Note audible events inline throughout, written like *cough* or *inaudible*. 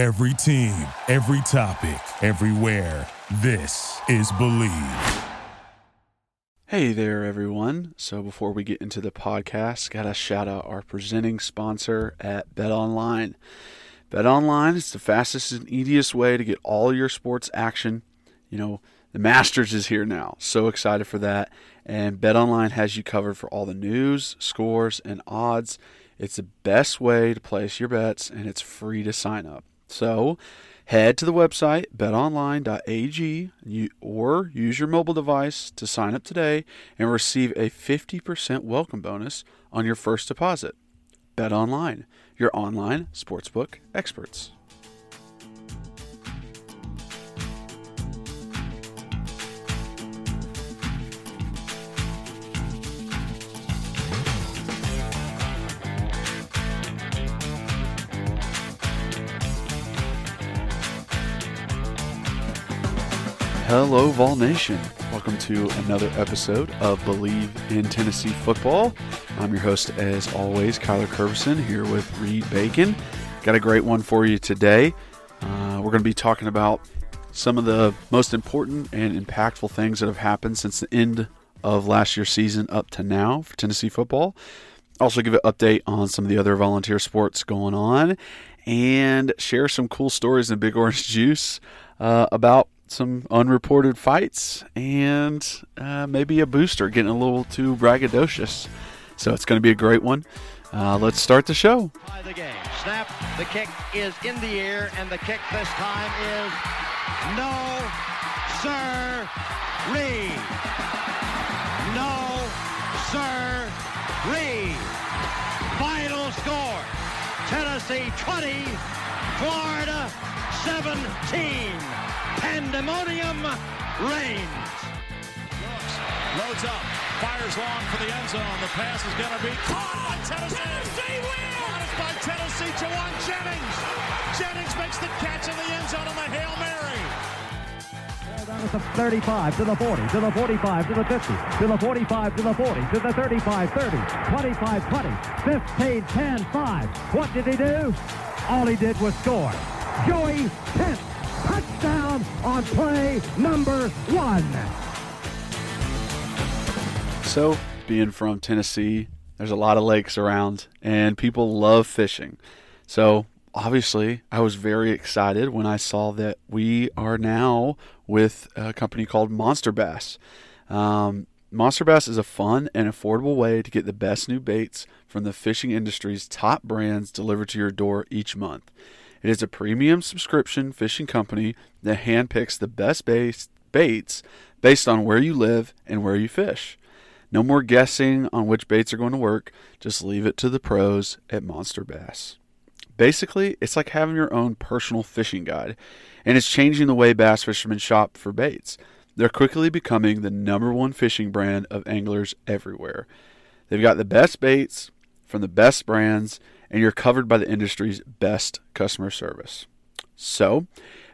Every team, every topic, everywhere. This is Bleav. Hey there, everyone. So, before we get into the podcast, got to shout out our presenting sponsor at Bet Online. Bet Online is the fastest and easiest way to get all your sports action. You know, the Masters is here now. So excited for that. And Bet Online has you covered for all the news, scores, and odds. It's the best way to place your bets, and it's free to sign up. So, head to the website betonline.ag or use your mobile device to sign up today and receive a 50% welcome bonus on your first deposit. Bet Online, your online sportsbook experts. Hello, Vol Nation. Welcome to another episode of Bleav in Tennessee Football. I'm your host, as always, Kyler Kerbyson, here with Reed Bacon. Got a great one for you today. Uh, we're going to be talking about some of the most important and impactful things that have happened since the end of last year's season up to now for Tennessee football. Also, give an update on some of the other volunteer sports going on and share some cool stories in Big Orange Juice uh, about some unreported fights and uh, maybe a booster getting a little too braggadocious. So it's going to be a great one. Uh, let's start the show. The game. Snap. The kick is in the air, and the kick this time is no, sir, Reed. No, sir, Reed. Final score Tennessee 20, Florida 17 pandemonium reigns. Brooks loads up, fires long for the end zone. The pass is going to be caught by Tennessee. Tennessee wins! Caught by Tennessee, Jauan Jennings. Jennings makes the catch in the end zone on the Hail Mary. Down at the 35, to the 40, to the 45, to the 50, to the 45, to the 40, to the 35, 30, 25, 20, 15, 10, 5. What did he do? All he did was score. Joey Pence on play number one. So, being from Tennessee, there's a lot of lakes around, and people love fishing. So, obviously, I was very excited when I saw that we are now with a company called Monster Bass. Um, Monster Bass is a fun and affordable way to get the best new baits from the fishing industry's top brands delivered to your door each month. It is a premium subscription fishing company that handpicks the best baits based on where you live and where you fish. No more guessing on which baits are going to work, just leave it to the pros at Monster Bass. Basically, it's like having your own personal fishing guide, and it's changing the way bass fishermen shop for baits. They're quickly becoming the number one fishing brand of anglers everywhere. They've got the best baits from the best brands, and you're covered by the industry's best customer service. So,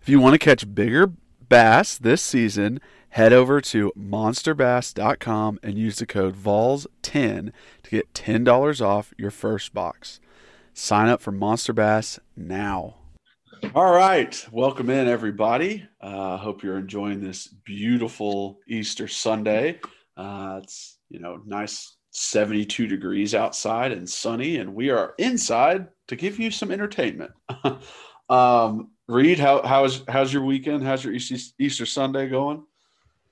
if you want to catch bigger bass this season, head over to monsterbass.com and use the code VOLS10 to get $10 off your first box. Sign up for Monster Bass now. All right. Welcome in, everybody. I uh, hope you're enjoying this beautiful Easter Sunday. Uh, it's, you know, nice 72 degrees outside and sunny, and we are inside to give you some entertainment. *laughs* um, Reed, how, how's how's your weekend? How's your Easter, Easter Sunday going?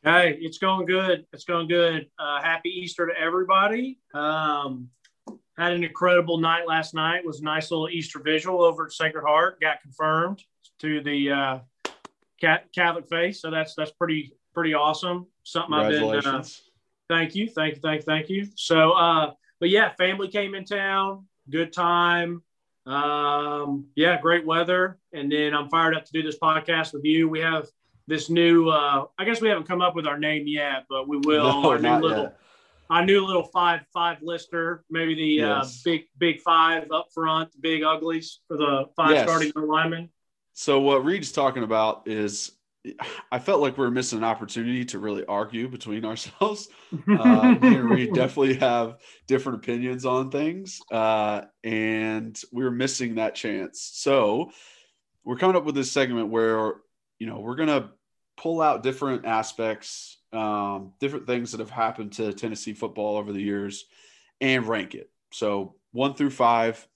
Hey, it's going good. It's going good. Uh, happy Easter to everybody. Um, had an incredible night last night. It was a nice little Easter vigil over at Sacred Heart. Got confirmed to the uh, Catholic faith, so that's that's pretty pretty awesome. Something I've been. Uh, thank you, thank you, thank you, thank you. So, uh, but yeah, family came in town. Good time. Um, yeah, great weather. And then I'm fired up to do this podcast with you. We have this new uh, I guess we haven't come up with our name yet, but we will. No, our new little yet. our new little five five lister, maybe the Yes. uh, big big five up front, big uglies for the five Yes. starting linemen. So what Reed's talking about is I felt like we are missing an opportunity to really argue between *laughs* ourselves. Uh, me and Reed definitely have different opinions on things, uh, and we were missing that chance. So we're coming up with this segment where you know we're gonna pull out different aspects, um, different things that have happened to Tennessee football over the years, and rank it. So one through five,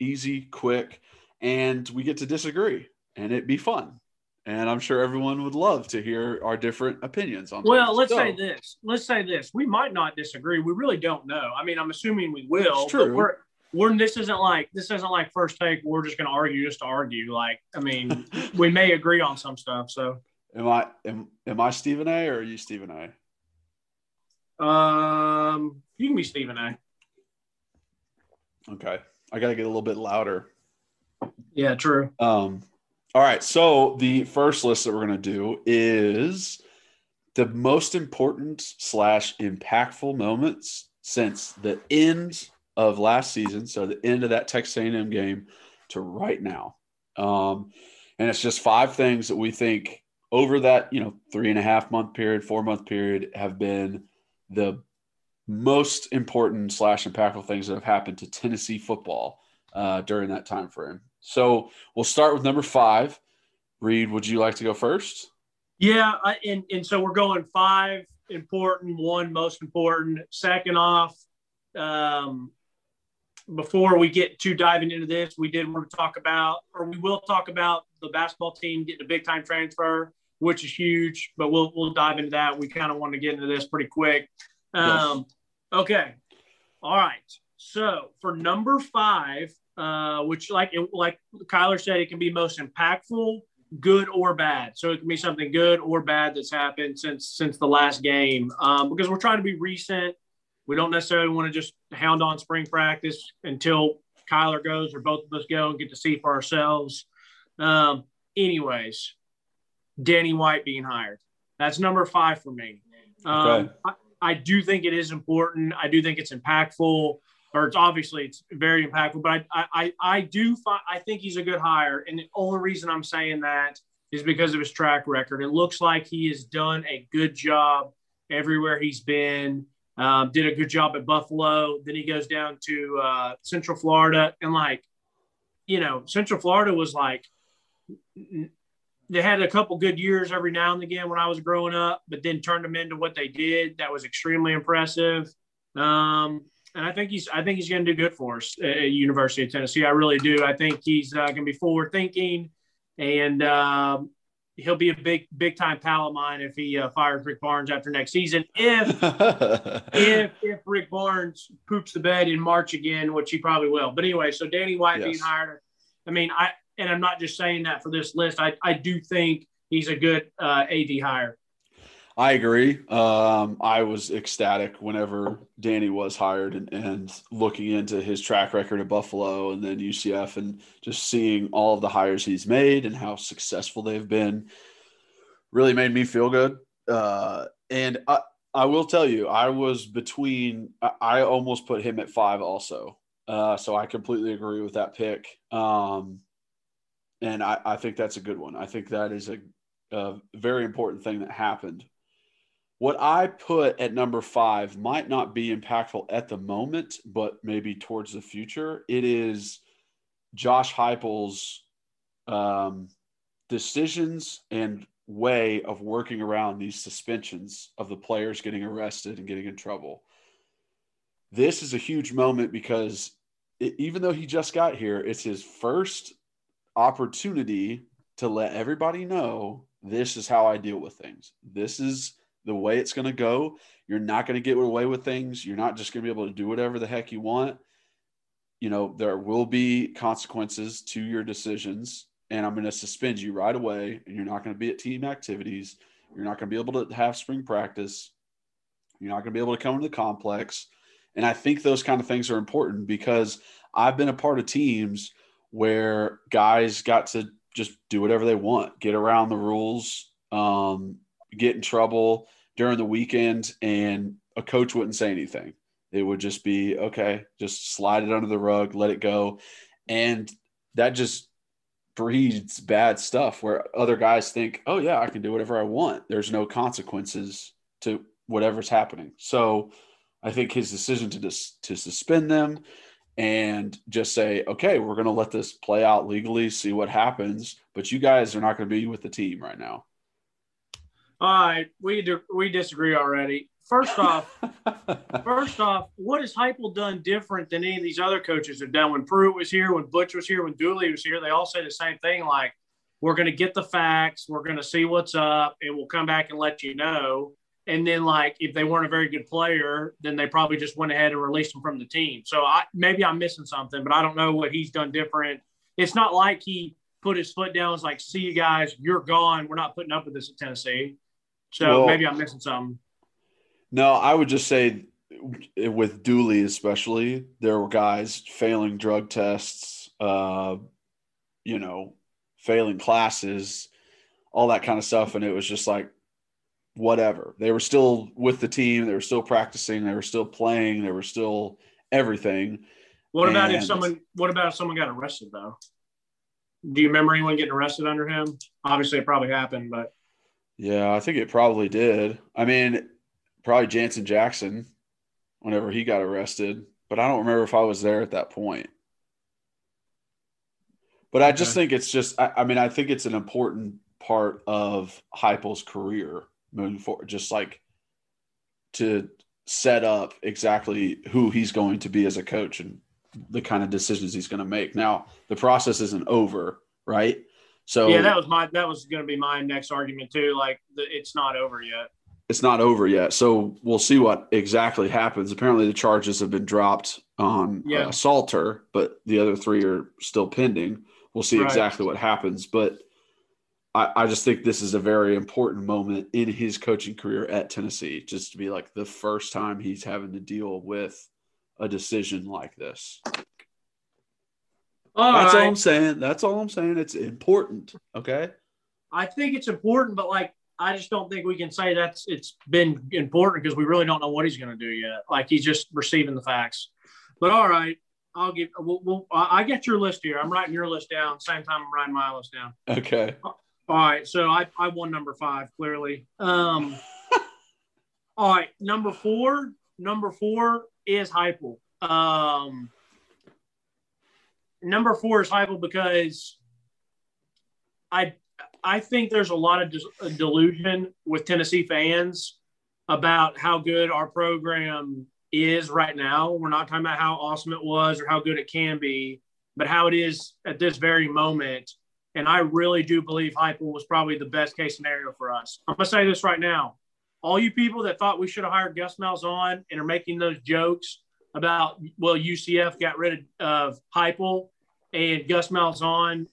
easy, quick, and we get to disagree, and it'd be fun. And I'm sure everyone would love to hear our different opinions on. Well, things. let's So, say this. Let's say this. We might not disagree. We really don't know. I mean, I'm assuming we will. It's true. But we're, we're this isn't like this isn't like first take. We're just going to argue just to argue. Like, I mean, *laughs* we may agree on some stuff. So, Am I am, am I Stephen A or are you Stephen A? um, you can be Stephen A. Okay, I got to get a little bit louder. Yeah, true. Um, all right. So the first list that we're going to do is the most important slash impactful moments since the end of last season. So the end of that Texas A&M game to right now. Um, and it's just five things that we think over that, you know, three and a half month period, four month period have been the most important slash impactful things that have happened to Tennessee football uh, during that time frame. So we'll start with number five. Reed, would you like to go first? Yeah, I, and and so we're going five important, one most important. Second off, um, before we get to diving into this, we did want to talk about, or we will talk about the basketball team getting a big time transfer, which is huge. But we'll we'll dive into that. We kind of want to get into this pretty quick. Um, Okay, all right. So for number five, uh, which like it, like Kyler said, it can be most impactful good or bad. So it can be something good or bad that's happened since since the last game. Um, because we're trying to be recent. We don't necessarily want to just hound on spring practice until Kyler goes or both of us go and get to see for ourselves. Um, anyways, Danny White being hired. That's number five for me. Um, Okay. I, I do think it is important. I do think it's impactful, or it's obviously it's very impactful. But I I, I do find I think he's a good hire, and the only reason I'm saying that is because of his track record. It looks like he has done a good job everywhere he's been. Um, did a good job at Buffalo. Then he goes down to uh, Central Florida, and like, you know, Central Florida was like they had a couple good years every now and again when I was growing up, but then turned them into what they did. That was extremely impressive. Um, and I think he's I think he's going to do good for us at University of Tennessee. I really do. I think he's uh, going to be forward thinking, and um, he'll be a big big time pal of mine if he uh, fires Rick Barnes after next season. If *laughs* if if Rick Barnes poops the bed in March again, which he probably will. But anyway, so Danny White being hired. I mean, I and I'm not just saying that for this list. I I do think he's a good uh, AD hire. I agree. Um, I was ecstatic whenever Danny was hired and, and looking into his track record at Buffalo and then UCF and just seeing all of the hires he's made and how successful they've been really made me feel good. Uh, and I, I will tell you, I was between, I, almost put him at five also. Uh, so I completely agree with that pick. Um, and I, I think that's a good one. I think that is a, a very important thing that happened what I put at number five might not be impactful at the moment, but maybe towards the future. It is Josh Heupel's um, decisions and way of working around these suspensions of the players getting arrested and getting in trouble. This is a huge moment because it, even though he just got here, it's his first opportunity to let everybody know this is how I deal with things. This is the way it's going to go. You're not going to get away with things. You're not just going to be able to do whatever the heck you want. You know, there will be consequences to your decisions, and I'm going to suspend you right away. And you're not going to be at team activities. You're not going to be able to have spring practice. You're not going to be able to come to the complex. And I think those kind of things are important because I've been a part of teams where guys got to just do whatever they want, get around the rules, um, get in trouble during the weekend, and a coach wouldn't say anything. It would just be, okay, just slide it under the rug, let it go. And that just breeds bad stuff where other guys think, oh, yeah, I can do whatever I want. There's no consequences to whatever's happening. So I think his decision to dis- to suspend them and just say, okay, we're going to let this play out legally, see what happens. But you guys are not going to be with the team right now. All right, we do, we disagree already. First off, *laughs* first off, what has Heupel done different than any of these other coaches have done? When Pruitt was here, when Butch was here, when Dooley was here, they all say the same thing. Like, we're going to get the facts, we're going to see what's up, and we'll come back and let you know. And then, like, if they weren't a very good player, then they probably just went ahead and released them from the team. So I maybe I'm missing something, but I don't know what he's done different. It's not like he put his foot down. It's like, see you guys, you're gone. We're not putting up with this at Tennessee. So Well- maybe I'm missing something. No, I would just say with Dooley especially, there were guys failing drug tests, uh, you know, failing classes, all that kind of stuff, and it was just like whatever. They were still with the team, they were still practicing, they were still playing, they were still everything. What about if someone? What about if someone got arrested though? Do you remember anyone getting arrested under him? Obviously, it probably happened, but Yeah, I think it probably did. I mean, probably Janzen Jackson whenever he got arrested, but I don't remember if I was there at that point. But I just Okay. think it's just, I, I mean, I think it's an important part of Heupel's career moving forward, just like to set up exactly who he's going to be as a coach and the kind of decisions he's going to make. Now, the process isn't over, right? So yeah, that was my that was going to be my next argument too. Like the, it's not over yet. it's not over yet. So we'll see what exactly happens. Apparently, the charges have been dropped on Yeah. uh, Salter, but the other three are still pending. We'll see Right. exactly what happens. But I, I just think this is a very important moment in his coaching career at Tennessee, just to be like the first time he's having to deal with a decision like this. All That's all I'm saying. That's all I'm saying. It's important. Okay. I think it's important, but like I just don't think we can say that's it's been important because we really don't know what he's going to do yet. Like he's just receiving the facts. But all right, I'll give. We'll, we'll, I get your list here. I'm writing your list down. Same time I'm writing my list down. Okay. All right, so I I won number five clearly. Um. *laughs* all right, number four. Number four is Heupel. Um. Number four is Heupel because I I think there's a lot of dis- delusion with Tennessee fans about how good our program is right now. We're not talking about how awesome it was or how good it can be, but how it is at this very moment. And I really do believe Heupel was probably the best case scenario for us. I'm gonna say this right now: all you people that thought we should have hired Gus Malzahn and are making those jokes about well, UCF got rid of Heupel and Gus Malzahn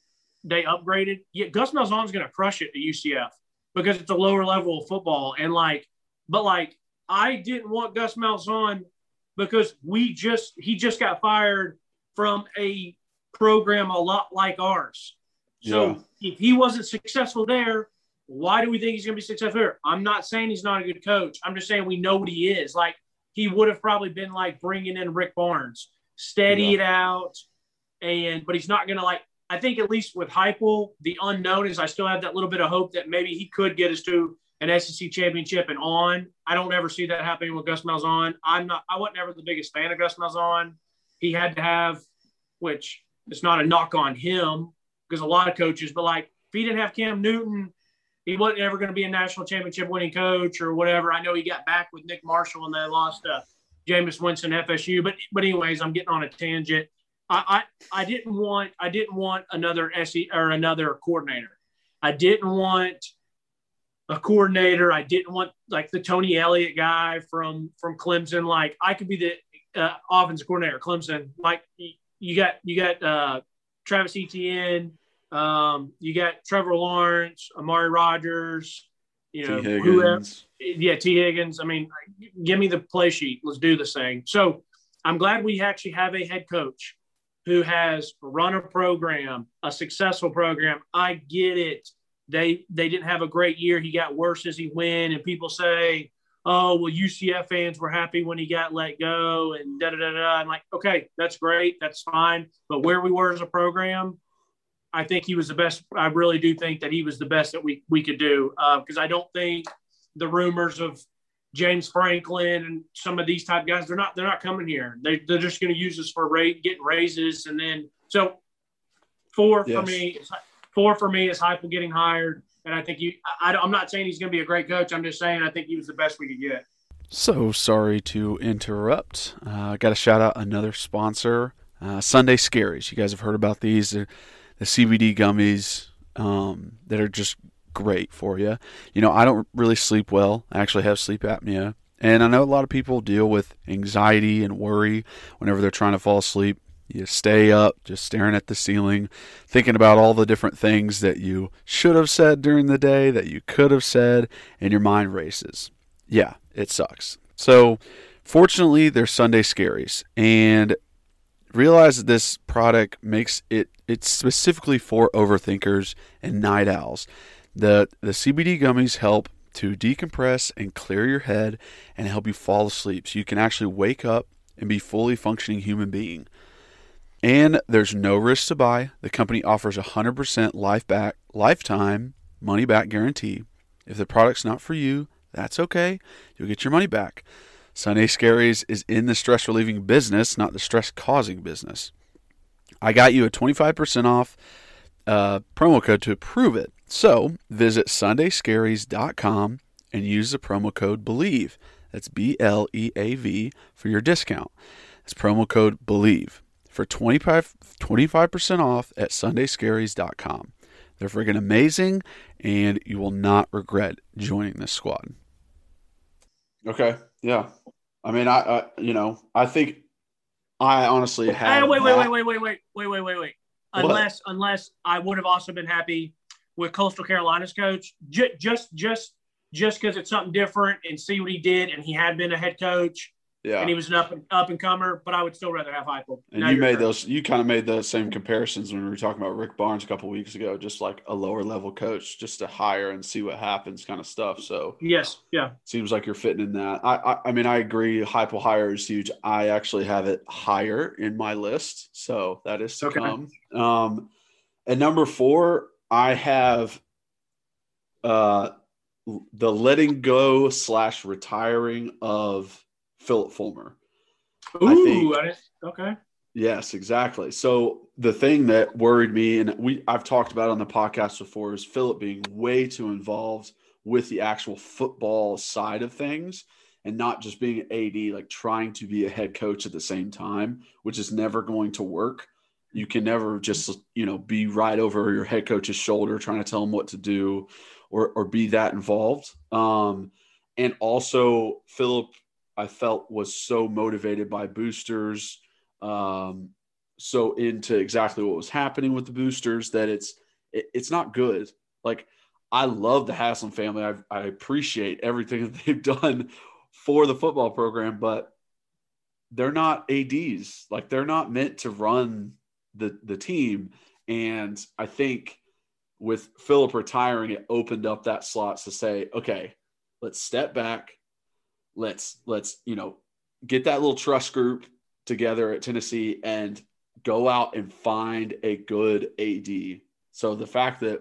they upgraded. Yeah, Gus Malzahn's going to crush it at UCF because it's a lower level of football. And like, but like, I didn't want Gus Malzahn because we just he just got fired from a program a lot like ours. So if he wasn't successful there, why do we think he's going to be successful here? I'm not saying he's not a good coach. I'm just saying we know what he is. Like he would have probably been like bringing in Rick Barnes, steady Yeah. it out, and but he's not going to like. I think at least with Heupel, the unknown is I still have that little bit of hope that maybe he could get us to an SEC championship and on. I don't ever see that happening with Gus Malzahn. I'm not. I wasn't ever the biggest fan of Gus Malzahn. He had to have, which it's not a knock on him because a lot of coaches, but like if he didn't have Cam Newton, he wasn't ever going to be a national championship winning coach or whatever. I know he got back with Nick Marshall and they lost uh, Jameis Winston FSU, but but anyways, I'm getting on a tangent. I, I I didn't want I didn't want another SE or another coordinator. I didn't want a coordinator. I didn't want like the Tony Elliott guy from from Clemson. Like I could be the uh, offensive coordinator Clemson. Like you, got you got uh, Travis Etienne, um, you got Trevor Lawrence, Amari Rodgers, you know, whoever yeah, Tee Higgins. I mean, give me the play sheet. Let's do this thing. So I'm glad we actually have a head coach who has run a program, a successful program. I get it. They they didn't have a great year. He got worse as he went, and people say, "Oh, well, UCF fans were happy when he got let go," and da da da da. I'm like, okay, that's great, that's fine. But where we were as a program, I think he was the best. I really do think that he was the best that we we could do uh, because I don't think the rumors of James Franklin and some of these type guys. They're not they're not coming here. They they're just going to use us for rate getting raises and then so four Yes. for me. Four for me is Heupel getting hired, and I think you. I, I'm not saying he's going to be a great coach. I'm just saying I think he was the best we could get. So sorry to interrupt. Uh, I got to shout out another sponsor, uh, Sunday Scaries. You guys have heard about these, They're the CBD gummies um, that are just great for you. You know, I don't really sleep well. I actually have sleep apnea, and I know a lot of people deal with anxiety and worry whenever they're trying to fall asleep. You stay up just staring at the ceiling, thinking about all the different things that you should have said during the day, that you could have said, and your mind races. Yeah, it sucks. So, fortunately, there's Sunday Scaries, and realize that this product makes it it's specifically for overthinkers and night owls. The the CBD gummies help to decompress and clear your head and help you fall asleep so you can actually wake up and be fully functioning human being. And there's no risk to buy. The company offers a 100% life back lifetime money back guarantee. If the product's not for you, that's okay. You'll get your money back. Sunday Scaries is in the stress relieving business, not the stress causing business. I got you a 25% off uh, promo code to prove it. So visit sundayscaries.com and use the promo code BLEAV. That's B L E A V for your discount. It's promo code BLEAV for 25, 25% off at sundayscaries.com. They're freaking amazing, and you will not regret joining this squad. Okay, yeah. I mean, I, I you know, I think I honestly Hey, have. wait, wait, wait, wait, wait, wait, wait, wait, wait, wait. Unless, unless I would have also been happy with Coastal Carolina's coach, J- just, just, just because it's something different and see what he did, and he had been a head coach Yeah. and he was an up and up and comer. But I would still rather have Heupel. And Now you made turn. those. You kind of made the same comparisons when we were talking about Rick Barnes a couple weeks ago, just like a lower level coach, just to hire and see what happens, kind of stuff. So Yes, yeah. seems like you're fitting in that. I, I, I mean, I agree. Heupel hire is huge. I actually have it higher in my list, so that is to Okay. come. Um, at number four, I have uh the letting go slash retiring of Philip Fulmer. Ooh, I think- I okay. Yes, exactly. So the thing that worried me, and we I've talked about on the podcast before, is Philip being way too involved with the actual football side of things and not just being an AD, like trying to be a head coach at the same time, which is never going to work. You can never just you know be right over your head coach's shoulder trying to tell him what to do or or be that involved. Um, and also Philip, I felt was so motivated by boosters um, so into exactly what was happening with the boosters that it's it, it's not good. Like I love the Haslam family. I, I appreciate everything *laughs* that they've done for the football program, but they're not ads. Like they're not meant to run the the team. And I think with Philip retiring, it opened up that slot to say, okay, let's step back. Let's let's you know get that little trust group together at Tennessee and go out and find a good AD. So the fact that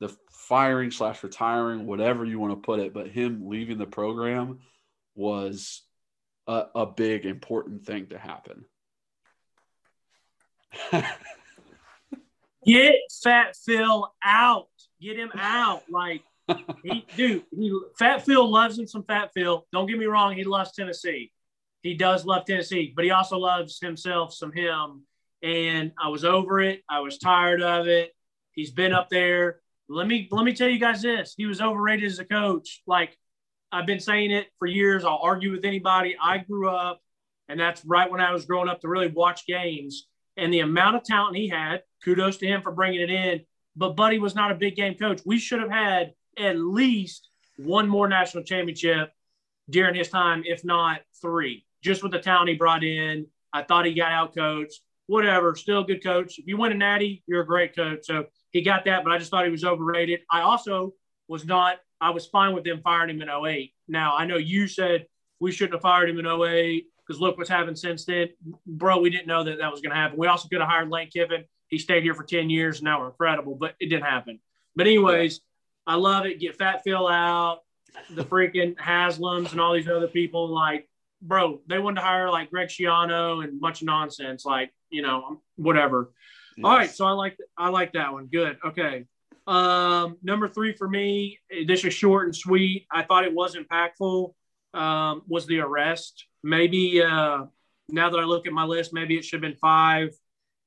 the firing slash retiring, whatever you want to put it, but him leaving the program was a, a big important thing to happen. Get Fat Phil out. Get him out. Like he, *laughs* dude, he, Fat Phil loves him some Fat Phil. Don't get me wrong, he loves Tennessee. He does love Tennessee, but he also loves himself some him. And I was over it. I was tired of it. He's been up there. Let me let me tell you guys this. He was overrated as a coach. Like I've been saying it for years. I'll argue with anybody. I grew up, and that's right when I was growing up to really watch games. And the amount of talent he had, kudos to him for bringing it in. But Buddy was not a big game coach. We should have had at least one more national championship during his time, if not three, just with the talent he brought in. I thought he got out coached. Whatever, still good coach. If you win a natty, you're a great coach. So he got that, but I just thought he was overrated. I also was not, I was fine with them firing him in 08. Now, I know you said we shouldn't have fired him in 08 because look what's happened since then. Bro, we didn't know that that was going to happen. We also could have hired Lane Kiffin. He stayed here for 10 years. And now we're incredible, but it didn't happen. But, anyways, I love it. Get Fat Phil out. the freaking Haslams and all these other people, like, bro, they wanted to hire like Greg Schiano and bunch of nonsense, like, you know, whatever. Yes. All right, so I like I like that one. Good. Okay. Um, number three for me, this is short and sweet. I thought it was impactful. Um, was the arrest? Maybe uh, now that I look at my list, maybe it should have been five,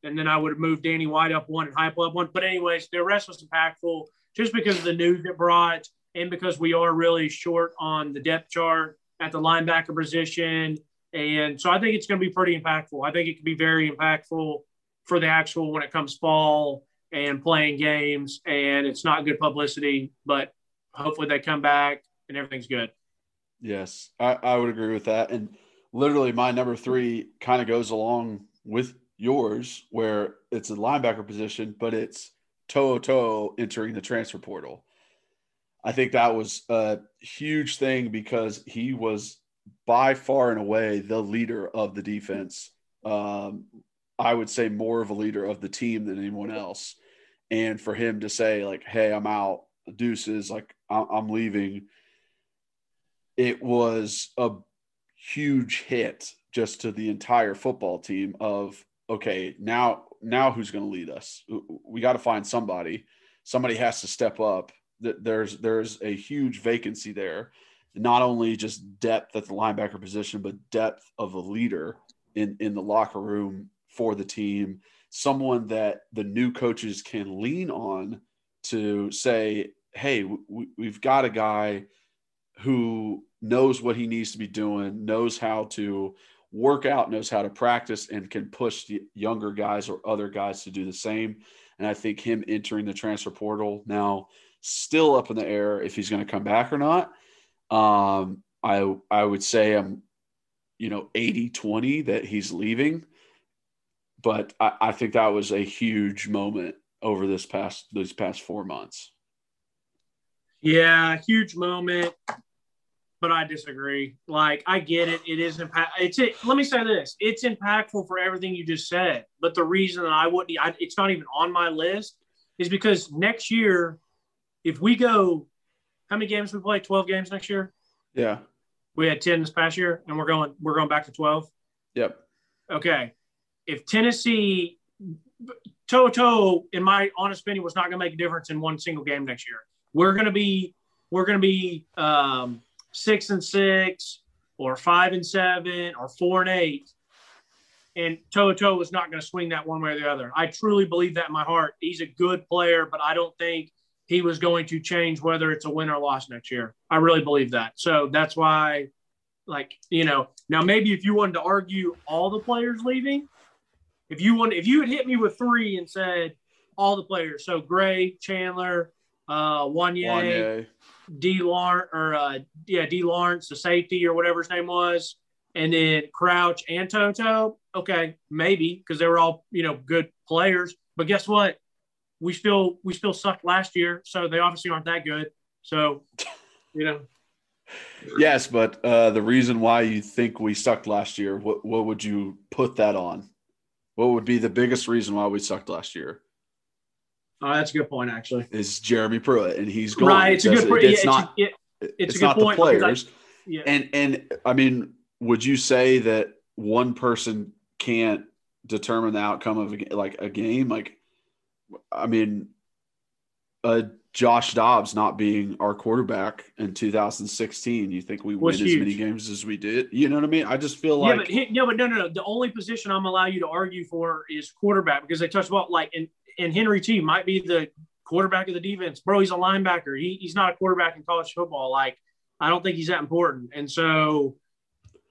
and then I would have moved Danny White up one and Heupel up one. But anyways, the arrest was impactful just because of the news it brought, and because we are really short on the depth chart at the linebacker position. And so I think it's going to be pretty impactful. I think it can be very impactful for the actual when it comes fall and playing games. And it's not good publicity, but hopefully they come back and everything's good. Yes, I, I would agree with that. And literally, my number three kind of goes along with yours, where it's a linebacker position, but it's To'oTo'o entering the transfer portal. I think that was a huge thing because he was by far and away the leader of the defense. Um, I would say more of a leader of the team than anyone else. And for him to say, like, hey, I'm out, deuces, like, I'm leaving, it was a huge hit just to the entire football team of, okay, now, now who's going to lead us? We got to find somebody. Somebody has to step up there's there's a huge vacancy there, not only just depth at the linebacker position, but depth of a leader in in the locker room for the team, someone that the new coaches can lean on to say, "Hey, we, we've got a guy who knows what he needs to be doing, knows how to work out, knows how to practice, and can push the younger guys or other guys to do the same." And I think him entering the transfer portal now still up in the air if he's going to come back or not. Um, I I would say I'm, you know, 80 20 that he's leaving. But I, I think that was a huge moment over this past these past four months. Yeah, huge moment, but I disagree. Like I get it; it is impact. It's it. Let me say this: it's impactful for everything you just said. But the reason that I wouldn't, I, it's not even on my list, is because next year if we go, how many games we play? Twelve games next year. Yeah. We had ten this past year, and we're going we're going back to twelve. Yep. Okay. If Tennessee To'oTo'o, in my honest opinion, was not going to make a difference in one single game next year. We're going to be we're going to be um, six and six, or five and seven, or four and eight, and To'oTo'o was not going to swing that one way or the other. I truly believe that in my heart. He's a good player, but I don't think he was going to change whether it's a win or loss next year. I really believe that. So that's why, like, you know, now maybe if you wanted to argue all the players leaving, if you want, if you had hit me with three and said all the players, so Gray, Chandler, uh, Wanya, D. Lawrence, or uh, yeah, D. Lawrence, the safety or whatever his name was, and then Crouch and To'oTo'o. Okay, maybe because they were all you know good players. But guess what? we still we still sucked last year, so they obviously aren't that good. So, you know. Yes, but uh, the reason why you think we sucked last year, what what would you put that on? What would be the biggest reason why we sucked last year? Oh, that's a good point, actually. Is Jeremy Pruitt, and he's gone. Right, it's a good point. It's, yeah, not. It's, it, it's, it's not the players. I, yeah. And and I mean, would you say that one person can't determine the outcome of a, like a game? Like I mean, uh, Josh Dobbs not being our quarterback in 2016, you think we win huge. as many games as we did? You know what I mean? I just feel like yeah, but, no, but no, no, no. The only position I'm allow you to argue for is quarterback because they touch about like and and Henry T might be the quarterback of the defense, bro. He's a linebacker. He, he's not a quarterback in college football. Like I don't think he's that important, and so.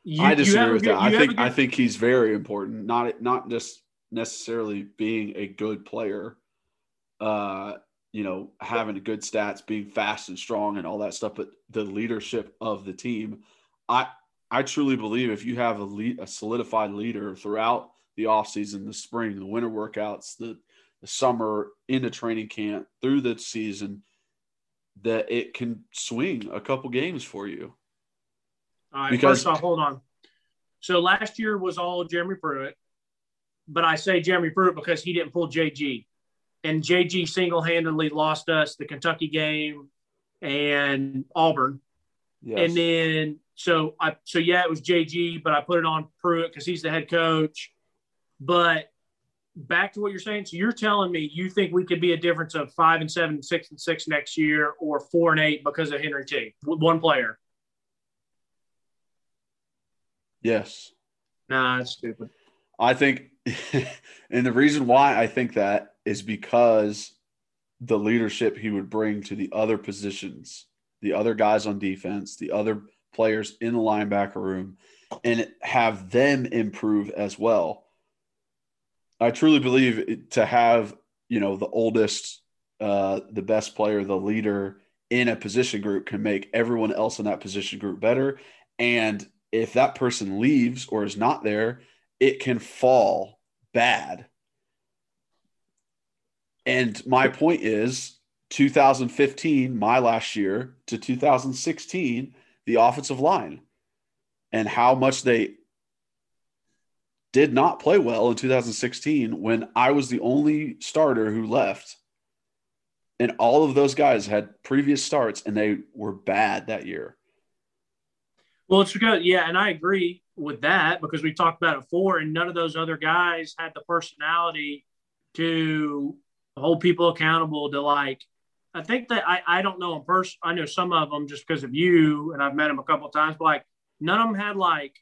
You, I disagree with that. I think I think he's very important. Not not just necessarily being a good player uh, you know, having good stats, being fast and strong and all that stuff, but the leadership of the team. I I truly believe if you have a lead, a solidified leader throughout the offseason, the spring, the winter workouts, the the summer into training camp through the season, that it can swing a couple games for you. All right, because, first off, hold on. So last year was all Jeremy Pruitt, but I say Jeremy Pruitt because he didn't pull JG and JG single handedly lost us the Kentucky game and Auburn. Yes. And then so I so yeah, it was JG, but I put it on Pruitt because he's the head coach. But back to what you're saying. So you're telling me you think we could be a difference of five and seven, six and six next year, or four and eight because of Henry T. One player. Yes. Nah, that's stupid. I think, *laughs* and the reason why I think that is because the leadership he would bring to the other positions, the other guys on defense, the other players in the linebacker room, and have them improve as well. I truly believe to have, you know, the oldest, uh, the best player, the leader in a position group can make everyone else in that position group better. And if that person leaves or is not there, it can fall bad. And my point is 2015, my last year, to 2016, the offensive line and how much they did not play well in 2016 when I was the only starter who left. And all of those guys had previous starts and they were bad that year. Well, it's because, yeah, and I agree with that because we talked about it before, and none of those other guys had the personality to hold people accountable to like. I think that I, I don't know in person. I know some of them just because of you, and I've met them a couple times. But like none of them had like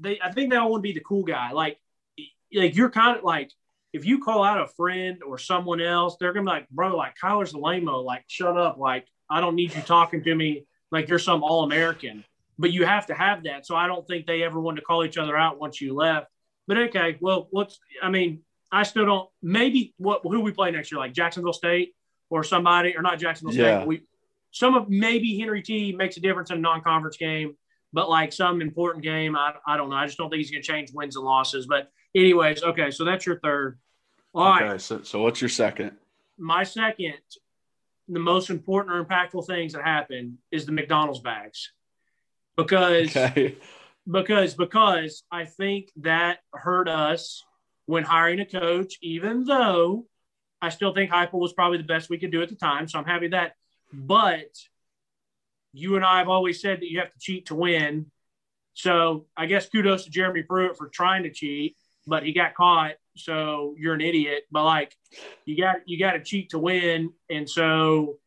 they. I think they all want to be the cool guy. Like like you're kind of like if you call out a friend or someone else, they're gonna be like, bro, like Kyler's the lame-o, like shut up, like I don't need you talking to me like you're some all American. But you have to have that. So I don't think they ever wanted to call each other out once you left. But okay, well, what's I mean, I still don't. Maybe what who we play next year, like Jacksonville State or somebody, or not Jacksonville State. Yeah. We some of maybe Henry T makes a difference in a non-conference game, but like some important game, I, I don't know. I just don't think he's going to change wins and losses. But anyways, okay, so that's your third. All okay, right. So, so what's your second? My second the most important or impactful things that happen is the McDonald's bags because okay. because because I think that hurt us when hiring a coach, even though I still think Heupel was probably the best we could do at the time. So I'm happy that. But you and I have always said that you have to cheat to win. So I guess kudos to Jeremy Pruitt for trying to cheat, but he got caught so you're an idiot. But like, you got you got to cheat to win, and so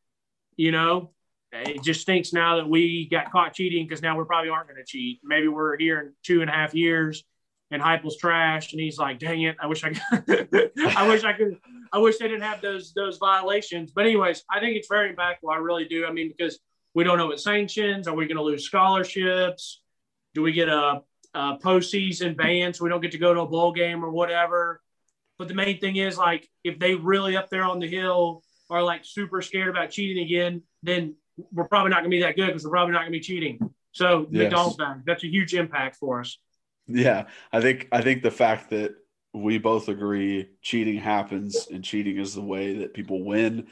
you know, it just stinks now that we got caught cheating because now we probably aren't going to cheat. Maybe we're here in two and a half years, and Heupel's trashed, and he's like, "Dang it! I wish I could. *laughs* I wish I could. I wish they didn't have those those violations." But anyways, I think it's very impactful. I really do. I mean, because we don't know what sanctions. Are we going to lose scholarships? Do we get a uh, postseason ban so we don't get to go to a bowl game or whatever. But the main thing is like if they really up there on the hill are like super scared about cheating again, then we're probably not going to be that good because we're probably not going to be cheating. So yes. McDonald's bag, that's a huge impact for us. Yeah, I think I think the fact that we both agree cheating happens and cheating is the way that people win.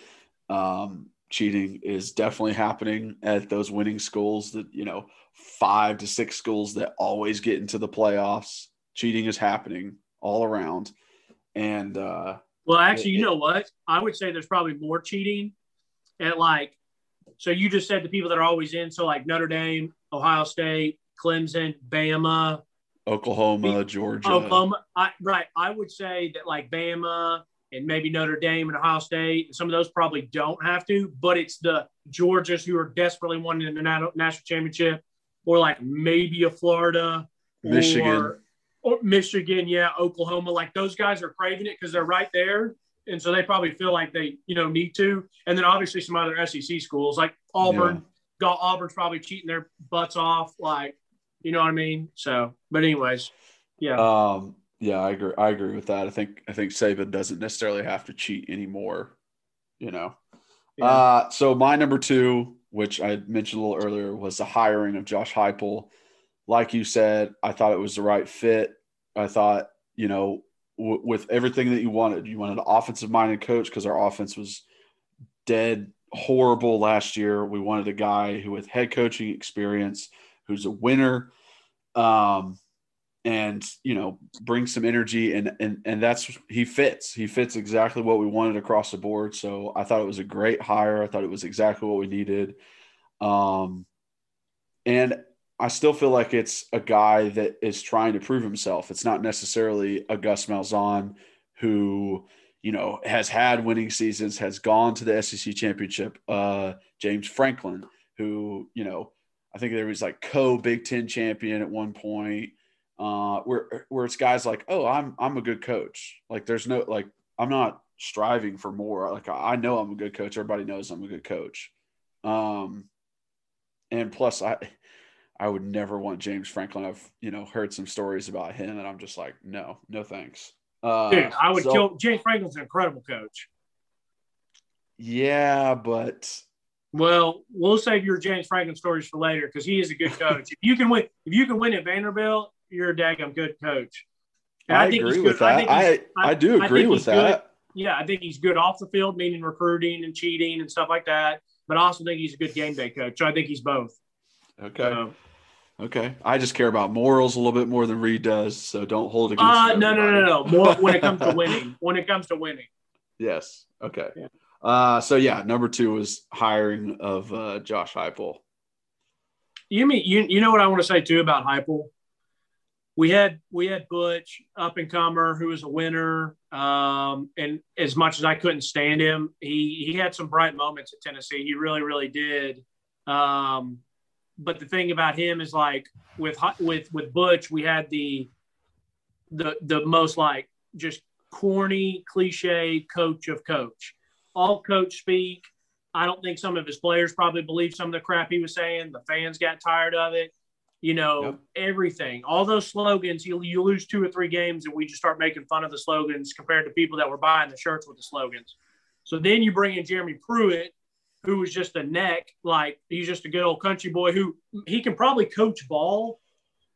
Um, cheating is definitely happening at those winning schools that you know five to six schools that always get into the playoffs. Cheating is happening all around. And uh well actually, it, you know what? I would say there's probably more cheating at like so you just said the people that are always in, so like Notre Dame, Ohio State, Clemson, Bama, Oklahoma, Georgia. Oklahoma. I, right. I would say that like Bama and maybe Notre Dame and Ohio State, and some of those probably don't have to, but it's the Georgias who are desperately wanting the national championship or like maybe a Florida, Michigan, or, or Michigan, yeah, Oklahoma. Like those guys are craving it because they're right there, and so they probably feel like they you know need to. And then obviously some other SEC schools like Auburn, yeah. Auburn's probably cheating their butts off, like you know what I mean. So, but anyways, yeah. Um, yeah, I agree. I agree with that. I think I think Saban doesn't necessarily have to cheat anymore. You know. Yeah. Uh, so my number two which I mentioned a little earlier, was the hiring of Josh Heupel. Like you said, I thought it was the right fit. I thought, you know, w- with everything that you wanted, you wanted an offensive minded coach because our offense was dead horrible last year. We wanted a guy who with head coaching experience, who's a winner, um, and you know, bring some energy and and and that's he fits. He fits exactly what we wanted across the board. So I thought it was a great hire. I thought it was exactly what we needed. Um, and I still feel like it's a guy that is trying to prove himself. It's not necessarily a Gus Malzahn who, you know, has had winning seasons, has gone to the SEC championship. Uh, James Franklin, who, you know, I think there was like co Big Ten champion at one point. Uh, where where it's guys like, oh, I'm I'm a good coach. Like there's no like I'm not striving for more. Like I know I'm a good coach. Everybody knows I'm a good coach. Um, and plus I I would never want James Franklin. I've you know heard some stories about him, and I'm just like, no, no thanks. Uh, Dude, I would so, kill James Franklin's an incredible coach. Yeah, but well, we'll save your James Franklin stories for later because he is a good coach. if you can win, if you can win at Vanderbilt, you're a daggum good coach. And I, I agree with that. I, I, I do agree with that. Good. Yeah, I think he's good off the field, meaning recruiting and cheating and stuff like that. But I also think he's a good game day coach. So I think he's both. Okay. Okay. I just care about morals a little bit more than Reed does, so don't hold against. Uh, no, no, no, no. More when it comes to *laughs* winning. When it comes to winning. Yes. Okay. Yeah. Uh, so yeah, number two was hiring of uh, Josh Heupel. You mean you you know what I want to say too about Heupel? We had we had Butch up and comer who was a winner, um, and as much as I couldn't stand him, he he had some bright moments at Tennessee. He really really did. Um, but the thing about him is like with with with Butch, we had the the the most like just corny cliche coach of coach, all coach speak. I don't think some of his players probably believed some of the crap he was saying. The fans got tired of it. You know, yep. everything, all those slogans. You, you lose two or three games, and we just start making fun of the slogans compared to people that were buying the shirts with the slogans. So then you bring in Jeremy Pruitt, who was just a neck, like he's just a good old country boy who he can probably coach ball.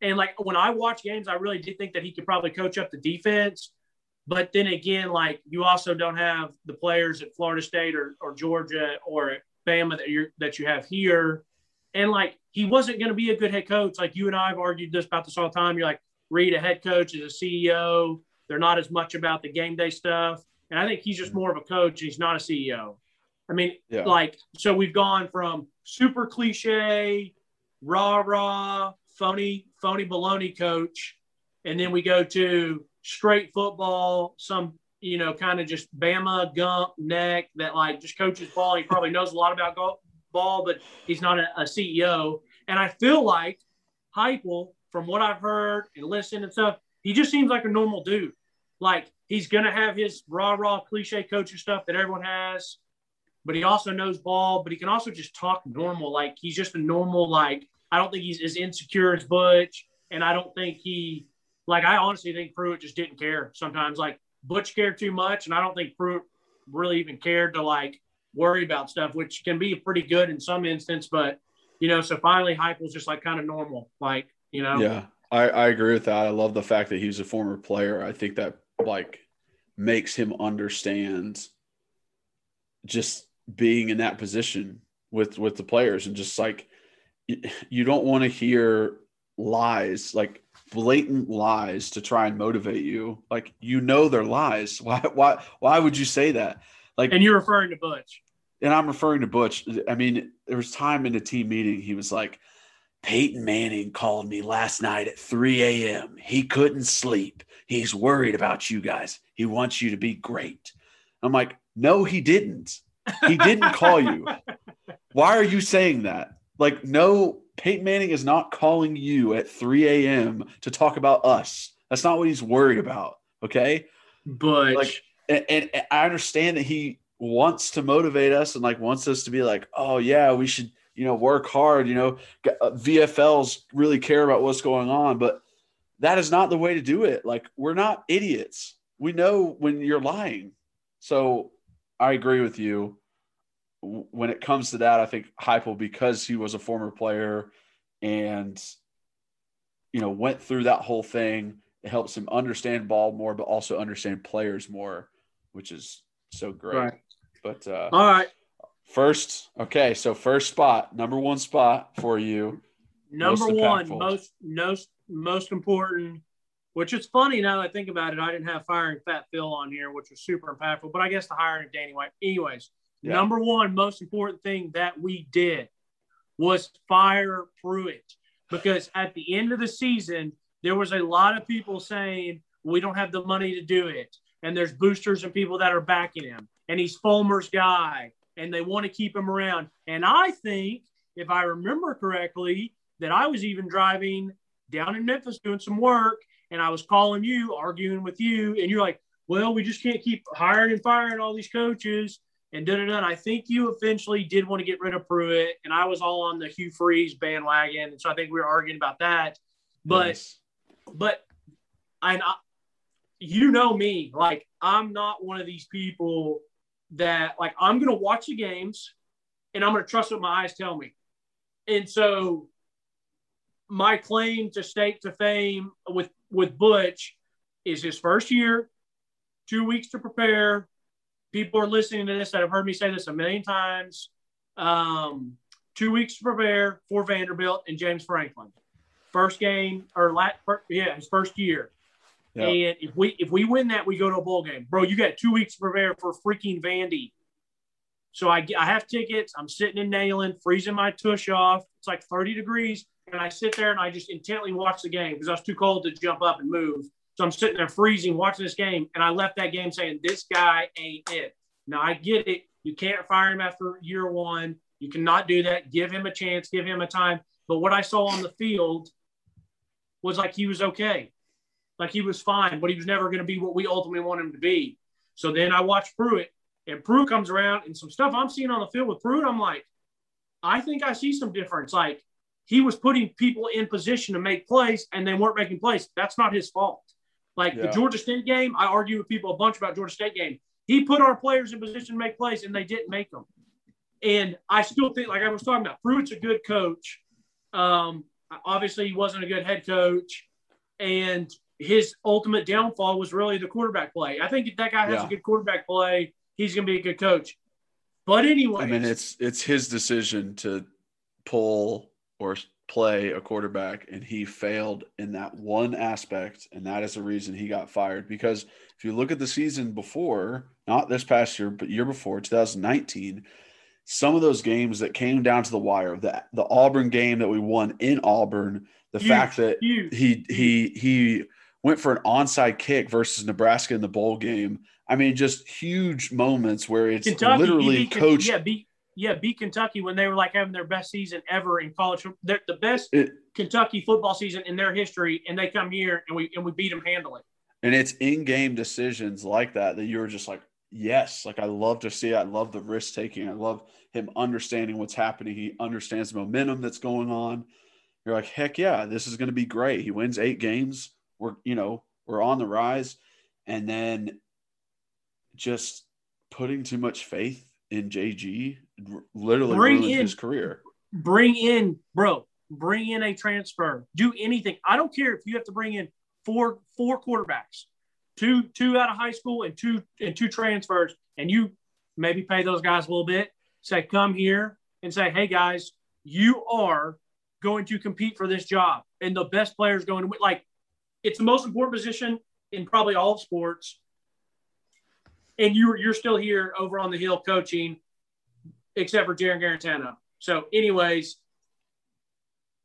And like when I watch games, I really did think that he could probably coach up the defense. But then again, like you also don't have the players at Florida State or, or Georgia or Bama that you that you have here. And like he wasn't going to be a good head coach. Like you and I have argued this about this all the time. You're like, read a head coach as a CEO. They're not as much about the game day stuff. And I think he's just more of a coach. He's not a CEO. I mean, yeah. like, so we've gone from super cliche, rah rah, phony, phony baloney coach, and then we go to straight football, some, you know, kind of just Bama gump neck that like just coaches ball. He probably knows a lot about golf, ball, but he's not a, a CEO. And I feel like Heupel, from what I've heard and listened and stuff, he just seems like a normal dude. Like he's gonna have his rah rah cliche coaching stuff that everyone has but he also knows ball, but he can also just talk normal. Like he's just a normal, like, I don't think he's as insecure as Butch. And I don't think he, like, I honestly think Pruitt just didn't care sometimes. Like, Butch cared too much. And I don't think Pruitt really even cared to, like, worry about stuff, which can be pretty good in some instance. But, you know, so finally Heupel's just like kind of normal. Like, you know? Yeah, I, I agree with that. I love the fact that he's a former player. I think that, like, makes him understand just being in that position with with the players and just like you don't want to hear lies like blatant lies to try and motivate you like you know they're lies *laughs* why why why would you say that like and you're referring to butch and i'm referring to butch i mean there was time in the team meeting he was like peyton manning called me last night at 3 a.m he couldn't sleep he's worried about you guys he wants you to be great i'm like no he didn't he didn't call you. *laughs* Why are you saying that? Like, no, Peyton Manning is not calling you at 3 a.m. to talk about us. That's not what he's worried about. Okay. But like, and, and, and I understand that he wants to motivate us and like wants us to be like, oh yeah, we should, you know, work hard. You know, uh, VFLs really care about what's going on, but that is not the way to do it. Like, we're not idiots. We know when you're lying. So I agree with you. When it comes to that, I think Heupel, because he was a former player and you know went through that whole thing, it helps him understand ball more, but also understand players more, which is so great. Right. But uh, all right, first, okay, so first spot, number one spot for you. Number one, most most most important which is funny now that I think about it. I didn't have firing Fat Phil on here, which was super impactful, but I guess the hiring of Danny White. Anyways, yeah. number one most important thing that we did was fire Pruitt because at the end of the season, there was a lot of people saying, we don't have the money to do it. And there's boosters and people that are backing him. And he's Fulmer's guy. And they want to keep him around. And I think, if I remember correctly, that I was even driving down in Memphis doing some work. And I was calling you, arguing with you. And you're like, well, we just can't keep hiring and firing all these coaches and da da da. I think you eventually did want to get rid of Pruitt, and I was all on the Hugh Freeze bandwagon, and so I think we were arguing about that. But, but, I, you know me, like I'm not one of these people that like I'm gonna watch the games, and I'm gonna trust what my eyes tell me, and so my claim to stake to fame with with Butch is his first year, two weeks to prepare, people are listening to this that have heard me say this a million times. Um, two weeks to prepare for Vanderbilt and James Franklin. First game or last, yeah, his first year. Yep. And if we if we win that, we go to a bowl game, bro. You got two weeks to prepare for freaking Vandy. So I I have tickets. I'm sitting in Neyland, freezing my tush off. It's like 30 degrees, and I sit there and I just intently watch the game because I was too cold to jump up and move. So I'm sitting there freezing, watching this game, and I left that game saying, "This guy ain't it." Now I get it. You can't fire him after year one. You cannot do that. Give him a chance. Give him a time. But what I saw on the field was like he was okay, like he was fine, but he was never going to be what we ultimately want him to be. So then I watched Pruitt, and Pruitt comes around, and some stuff I'm seeing on the field with Pruitt, I'm like, I think I see some difference. Like he was putting people in position to make plays, and they weren't making plays. That's not his fault. Like yeah. the Georgia State game, I argue with people a bunch about Georgia State game. He put our players in position to make plays, and they didn't make them. And I still think, like I was talking about, Pruitt's a good coach. Um, obviously, he wasn't a good head coach, and his ultimate downfall was really the quarterback play. I think if that guy has yeah. a good quarterback play, he's going to be a good coach. But anyway, I mean, it's it's his decision to pull or play a quarterback and he failed in that one aspect and that is the reason he got fired because if you look at the season before not this past year but year before 2019 some of those games that came down to the wire the the Auburn game that we won in Auburn the huge, fact that huge, he he he went for an onside kick versus Nebraska in the bowl game I mean just huge moments where it's Kentucky, literally coach. yeah beat yeah, beat Kentucky when they were like having their best season ever in college. They're the best it, Kentucky football season in their history, and they come here and we and we beat them handily. And it's in-game decisions like that that you're just like, yes, like I love to see. I love the risk taking. I love him understanding what's happening. He understands the momentum that's going on. You're like, heck yeah, this is going to be great. He wins eight games. We're you know we're on the rise, and then just putting too much faith in JG literally bring in, his career. Bring in, bro, bring in a transfer. Do anything. I don't care if you have to bring in four four quarterbacks, two two out of high school and two and two transfers, and you maybe pay those guys a little bit. Say, come here and say, hey guys, you are going to compete for this job, and the best players going to win. Like, it's the most important position in probably all sports and you're you're still here over on the hill coaching, except for Jarrett Guarantano. So, anyways,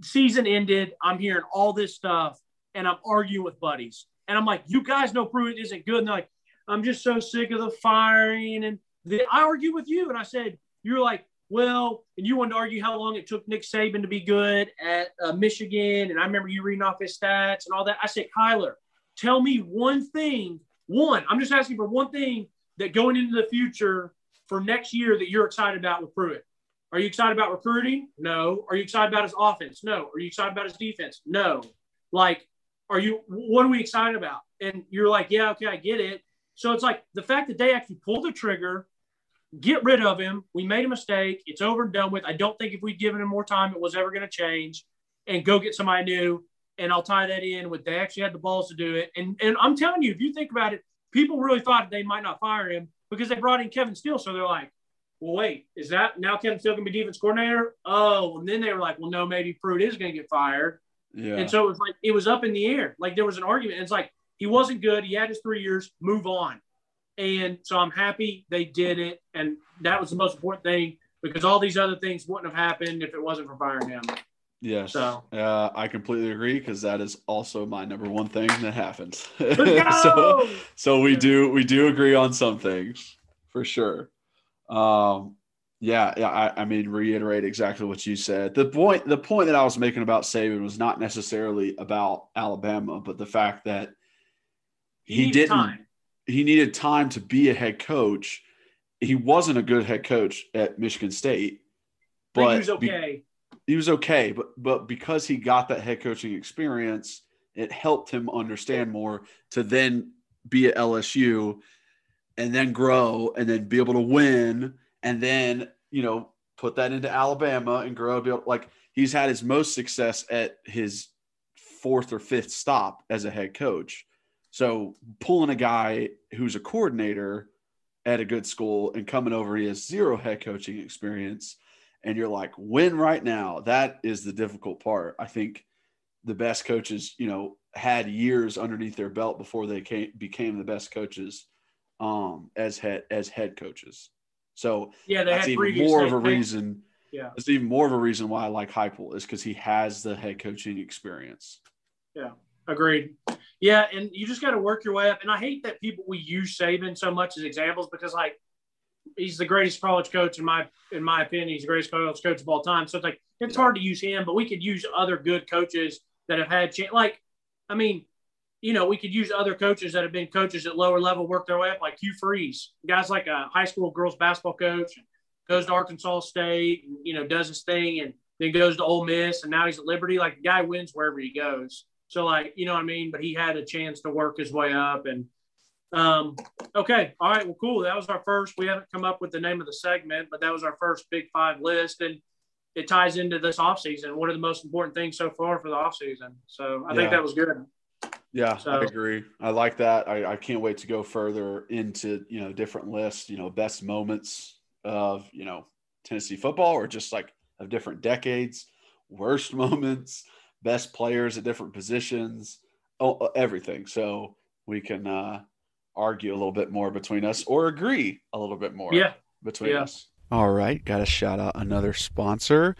season ended. I'm hearing all this stuff, and I'm arguing with buddies, and I'm like, "You guys know Pruitt isn't good." And like, "I'm just so sick of the firing." And the, I argue with you, and I said, "You're like." Well, and you wanted to argue how long it took Nick Saban to be good at uh, Michigan, and I remember you reading off his stats and all that. I said, Kyler, tell me one thing. One, I'm just asking for one thing that going into the future for next year that you're excited about with Pruitt? Are you excited about recruiting? No. Are you excited about his offense? No. Are you excited about his defense? No. Like, are you, what are we excited about? And you're like, yeah, okay, I get it. So it's like the fact that they actually pulled the trigger, get rid of him. We made a mistake. It's over and done with. I don't think if we'd given him more time, it was ever going to change and go get somebody new. And I'll tie that in with they actually had the balls to do it. And, and I'm telling you, if you think about it, people really thought they might not fire him because they brought in Kevin Steele. So they're like, well, wait, is that now Kevin Steele going to be defense coordinator? Oh, and then they were like, well, no, maybe Pruitt is going to get fired. Yeah. And so it was like, it was up in the air. Like there was an argument. And it's like, he wasn't good. He had his three years, move on. And so I'm happy they did it. And that was the most important thing. because all these other things wouldn't have happened if it wasn't for firing him. Yes. So- uh, I completely agree because that is also my number one thing that happens. *laughs* So, so we do we do agree on some things for sure. Um, yeah, yeah. I, I mean, reiterate exactly what you said. The point the point that I was making about Saban was not necessarily about Alabama, but the fact that he needs didn't time. He needed time to be a head coach. He wasn't a good head coach at Michigan State, But but he was be- okay. he was okay, but but because he got that head coaching experience, it helped him understand more to then be at LSU and then grow and then be able to win and then you know put that into Alabama and grow. Be able, like he's had his most success at his fourth or fifth stop as a head coach. So pulling a guy who's a coordinator at a good school and coming over, he has zero head coaching experience and you're like, win right now. That is the difficult part. I think the best coaches, you know, had years underneath their belt before they came, became the best coaches um, as head as head coaches. So Yeah, that's even more of a reason. Yeah. That's even more of a reason why I like Heupel is because he has the head coaching experience. Agreed. Yeah, and you just got to work your way up. And I hate that people we use Saban so much as examples because like he's the greatest college coach in my in my opinion. He's the greatest college coach of all time. So it's like it's hard to use him, but we could use other good coaches that have had cha- like I mean, you know, we could use other coaches that have been coaches at lower level, work their way up, like Hugh Freeze, guys like a high school girls basketball coach, goes to Arkansas State, and, you know, does his thing, and then goes to Ole Miss, and now he's at Liberty. Like the guy wins wherever he goes. So like, you know what I mean? But he had a chance to work his way up, and um, okay, all right, well, cool. That was our first. We haven't come up with the name of the segment, but that was our first Big Five list, and it ties into this offseason. What are the most important things so far for the offseason? So I Yeah. think that was good. Yeah, So- I agree. I like that. I, I can't wait to go further into, you know, different lists, you know, best moments of, you know, Tennessee football or just like of different decades, worst *laughs* moments, best players at different positions, oh, everything. So we can uh, argue a little bit more between us or agree a little bit more Yeah. between Yeah. us. All right. Got to shout out another sponsor.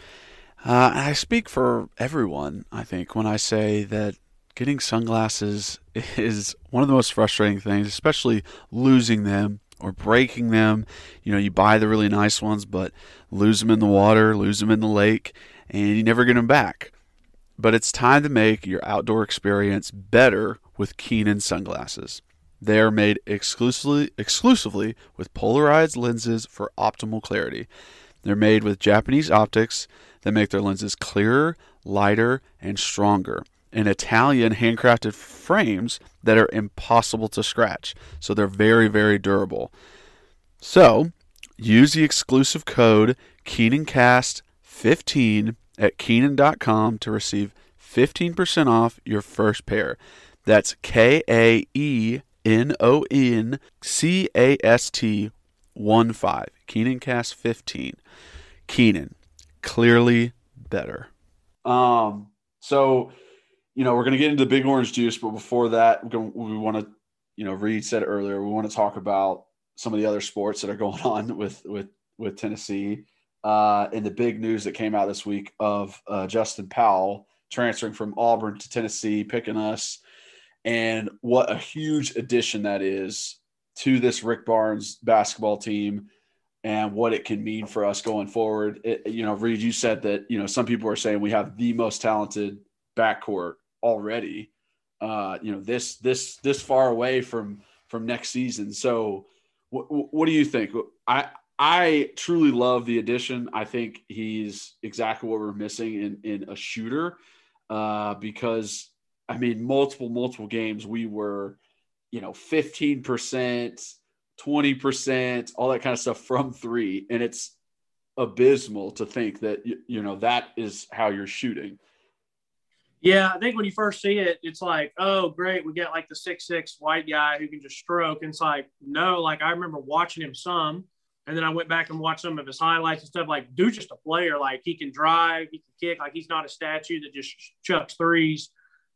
Uh, I speak for everyone, I think, when I say that getting sunglasses is one of the most frustrating things, especially losing them or breaking them. You know, you buy the really nice ones, but lose them in the water, lose them in the lake, and you never get them back. But it's time to make your outdoor experience better with Kaenon sunglasses. They are made exclusively exclusively with polarized lenses for optimal clarity. They're made with Japanese optics that make their lenses clearer, lighter, and stronger. And Italian handcrafted frames that are impossible to scratch. So they're very, very durable. So use the exclusive code KaenonCast15 at Kaenon.com to receive 15% off your first pair. That's K A E N O N C A S T 1 5. KaenonCast 15. Keenan, clearly better. Um, so, you know, we're going to get into big orange juice, but before that, we want to, you know, Reed said earlier, we want to talk about some of the other sports that are going *laughs* on with, with, with Tennessee. Uh, and the big news that came out this week of uh, Justin Powell transferring from Auburn to Tennessee, picking us, and what a huge addition that is to this Rick Barnes basketball team and what it can mean for us going forward. It, you know, Reed, you said that, you know, some people are saying we have the most talented backcourt already. Uh, you know, this, this, this far away from, from next season. So what, what do you think? I, I truly love the addition. I think he's exactly what we're missing in, in a shooter uh, because, I mean, multiple, multiple games we were, you know, 15%, 20%, all that kind of stuff from three. And it's abysmal to think that, you, you know, that is how you're shooting. Yeah, I think when you first see it, it's like, oh, great, we got like the six six white guy who can just stroke. And it's like, no, like I remember watching him some, and then I went back and watched some of his highlights and stuff. Like, dude, just a player. Like he can drive, he can kick. Like he's not a statue that just chucks threes,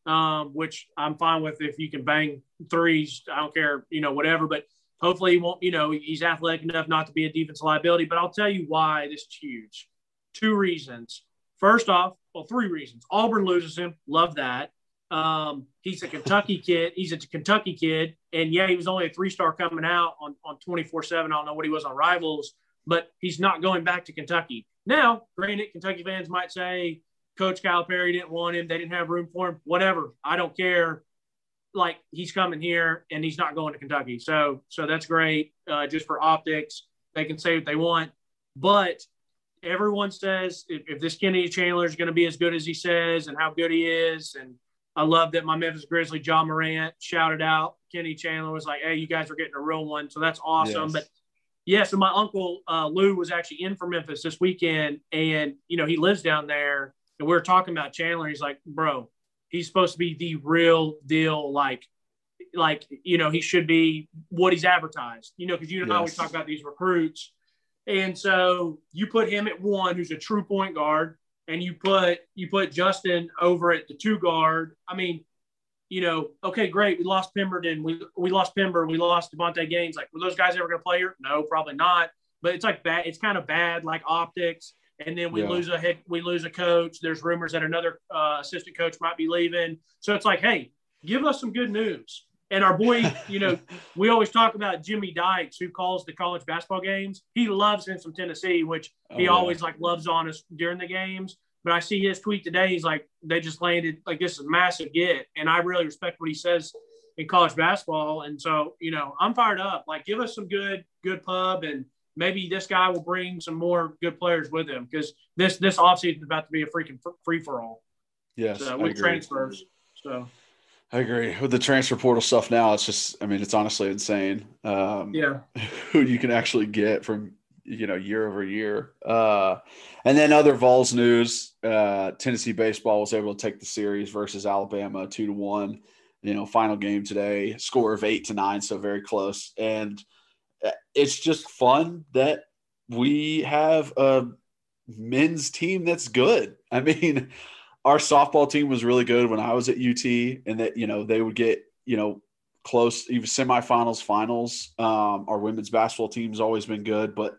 um, which I'm fine with if you can bang threes. I don't care, you know, whatever. But hopefully he won't, you know, he's athletic enough not to be a defense liability. But I'll tell you why this is huge. Two reasons. First off, well, three reasons. Auburn loses him. Love that. Um, he's a Kentucky kid. He's a Kentucky kid. And yeah, he was only a three star coming out on, on 24 7. I don't know what he was on rivals, but he's not going back to Kentucky. Now, granted, Kentucky fans might say Coach Calipari didn't want him. They didn't have room for him. Whatever. I don't care. Like he's coming here and he's not going to Kentucky. So, so that's great. Uh, just for optics, they can say what they want. But everyone says if, if this Kennedy Chandler is going to be as good as he says and how good he is, and I love that my Memphis Grizzly Ja Morant shouted out Kenny Chandler was like, "Hey, you guys are getting a real one," so that's awesome. Yes. But yeah, so my uncle uh, Lou was actually in for Memphis this weekend, and you know he lives down there, and we were talking about Chandler. He's like, "Bro, he's supposed to be the real deal, like." Like you know, he should be what he's advertised. You know, because you know yes. how we talk about these recruits, and so you put him at one, who's a true point guard, and you put you put Justin over at the two guard. I mean, you know, okay, great. We lost Pemberton. We we lost Pember. We lost Davonte Gaines. Like, were those guys ever going to play here? No, probably not. But it's like bad. It's kind of bad, like optics. And then we yeah. lose a head. We lose a coach. There's rumors that another uh, assistant coach might be leaving. So it's like, hey, give us some good news. And our boy, you know, we always talk about Jimmy Dykes, who calls the college basketball games. He loves him from Tennessee, which oh, he yeah. always like loves on us during the games. But I see his tweet today. He's like, they just landed like this is a massive get, and I really respect what he says in college basketball. And so, you know, I'm fired up. Like, give us some good, good pub, and maybe this guy will bring some more good players with him because this this offseason is about to be a freaking free for all. Yes, so, with transfers. So I agree with the transfer portal stuff. Now it's just, I mean, it's honestly insane. Um, yeah, *laughs* who you can actually get from you know year over year. Uh, and then other Vols news: uh, Tennessee baseball was able to take the series versus Alabama two to one. You know, final game today, score of eight to nine, so very close. And uh, it's just fun that we have a men's team that's good. I mean our softball team was really good when I was at UT, and that you know they would get you know close, even semifinals, finals. Um, our women's basketball team's always been good, but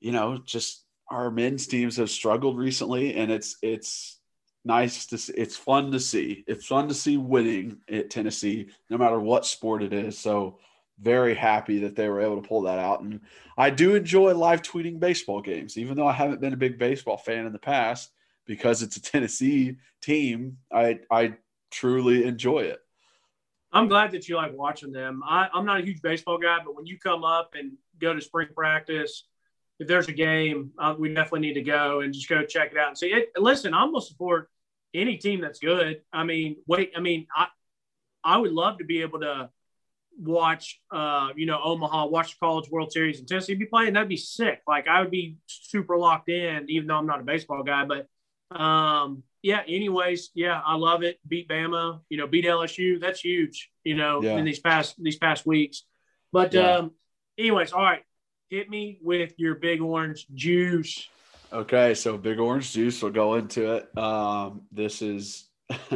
you know, just our men's teams have struggled recently, and it's it's nice to see. It's fun to see. It's fun to see winning at Tennessee, no matter what sport it is. So very happy that they were able to pull that out. And I do enjoy live tweeting baseball games, even though I haven't been a big baseball fan in the past because it's a Tennessee team, I I truly enjoy it. I'm glad that you like watching them. I, I'm not a huge baseball guy, but when you come up and go to spring practice, if there's a game, uh, we definitely need to go and just go check it out and see it. Listen, I'm gonna support any team that's good. I mean, wait, I mean, I I would love to be able to watch, uh, you know, Omaha, watch the College World Series in Tennessee be playing. That'd be sick. Like I would be super locked in, even though I'm not a baseball guy. But um, yeah, anyways, yeah, I love it. Beat Bama, you know, beat LSU. That's huge, you know, yeah. in these past these past weeks. But yeah. um, anyways, all right, hit me with your big orange juice. Okay, so big orange juice. We'll go into it. Um, this is *laughs*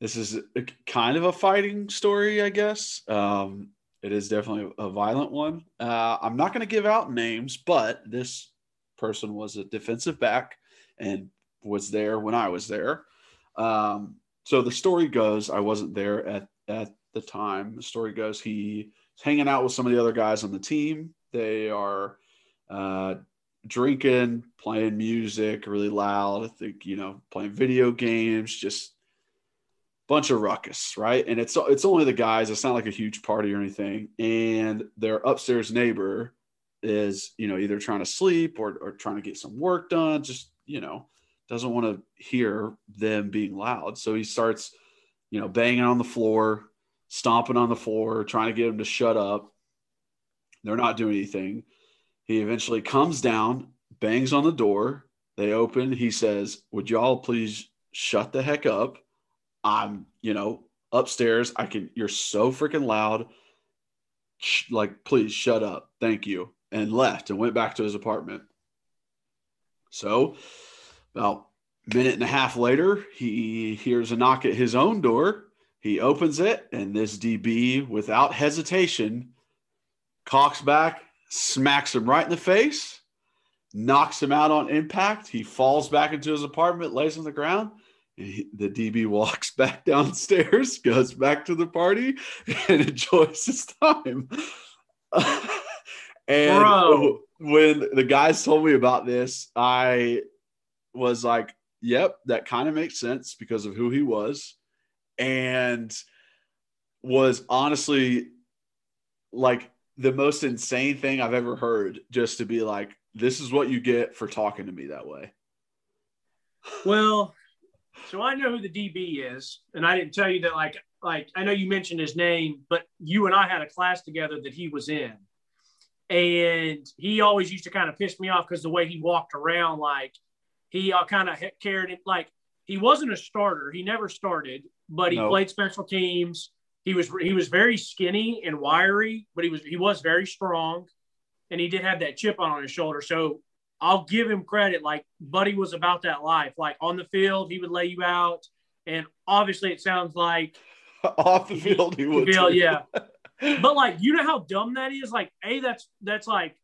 this is a, kind of a fighting story, I guess. Um, it is definitely a violent one. Uh, I'm not going to give out names, but this person was a defensive back and was there when I was there. Um, so the story goes, I wasn't there at at the time. The story goes, he's hanging out with some of the other guys on the team. They are uh, drinking, playing music really loud. I think you know, playing video games, just bunch of ruckus, right? And it's it's only the guys. It's not like a huge party or anything. And their upstairs neighbor is you know either trying to sleep or or trying to get some work done. Just you know doesn't want to hear them being loud. So he starts, you know, banging on the floor, stomping on the floor, trying to get them to shut up. They're not doing anything. He eventually comes down, bangs on the door. They open. He says, Would y'all please shut the heck up? I'm, you know, upstairs. I can, you're so freaking loud. Like, please shut up. Thank you. And left and went back to his apartment. So, about a minute and a half later, he hears a knock at his own door. He opens it, and this DB, without hesitation, Cocks back, smacks him right in the face, knocks him out on impact. He falls back into his apartment, lays on the ground. He, the DB *laughs* walks back downstairs, goes back to the party, *laughs* and enjoys his time. *laughs* and Bro. when the guys told me about this, I was like, yep, that kind of makes sense because of who he was. And was honestly like the most insane thing I've ever heard just to be like, this is what you get for talking to me that way. Well, so I know who the DB is, and I didn't tell you that. Like, like I know you mentioned his name, but you and I had a class together that he was in, and he always used to kind of piss me off because the way he walked around, like he uh, kind of carried it. Like he wasn't a starter; he never started, but he No. played special teams. He was he was very skinny and wiry, but he was he was very strong, and he did have that chip on his shoulder. So I'll give him credit. Like Buddy was about that life. Like on the field, he would lay you out, and obviously it sounds like, *laughs* Off the field, he would. Bill, too. yeah. *laughs* but like you know how dumb that is. Like a that's that's like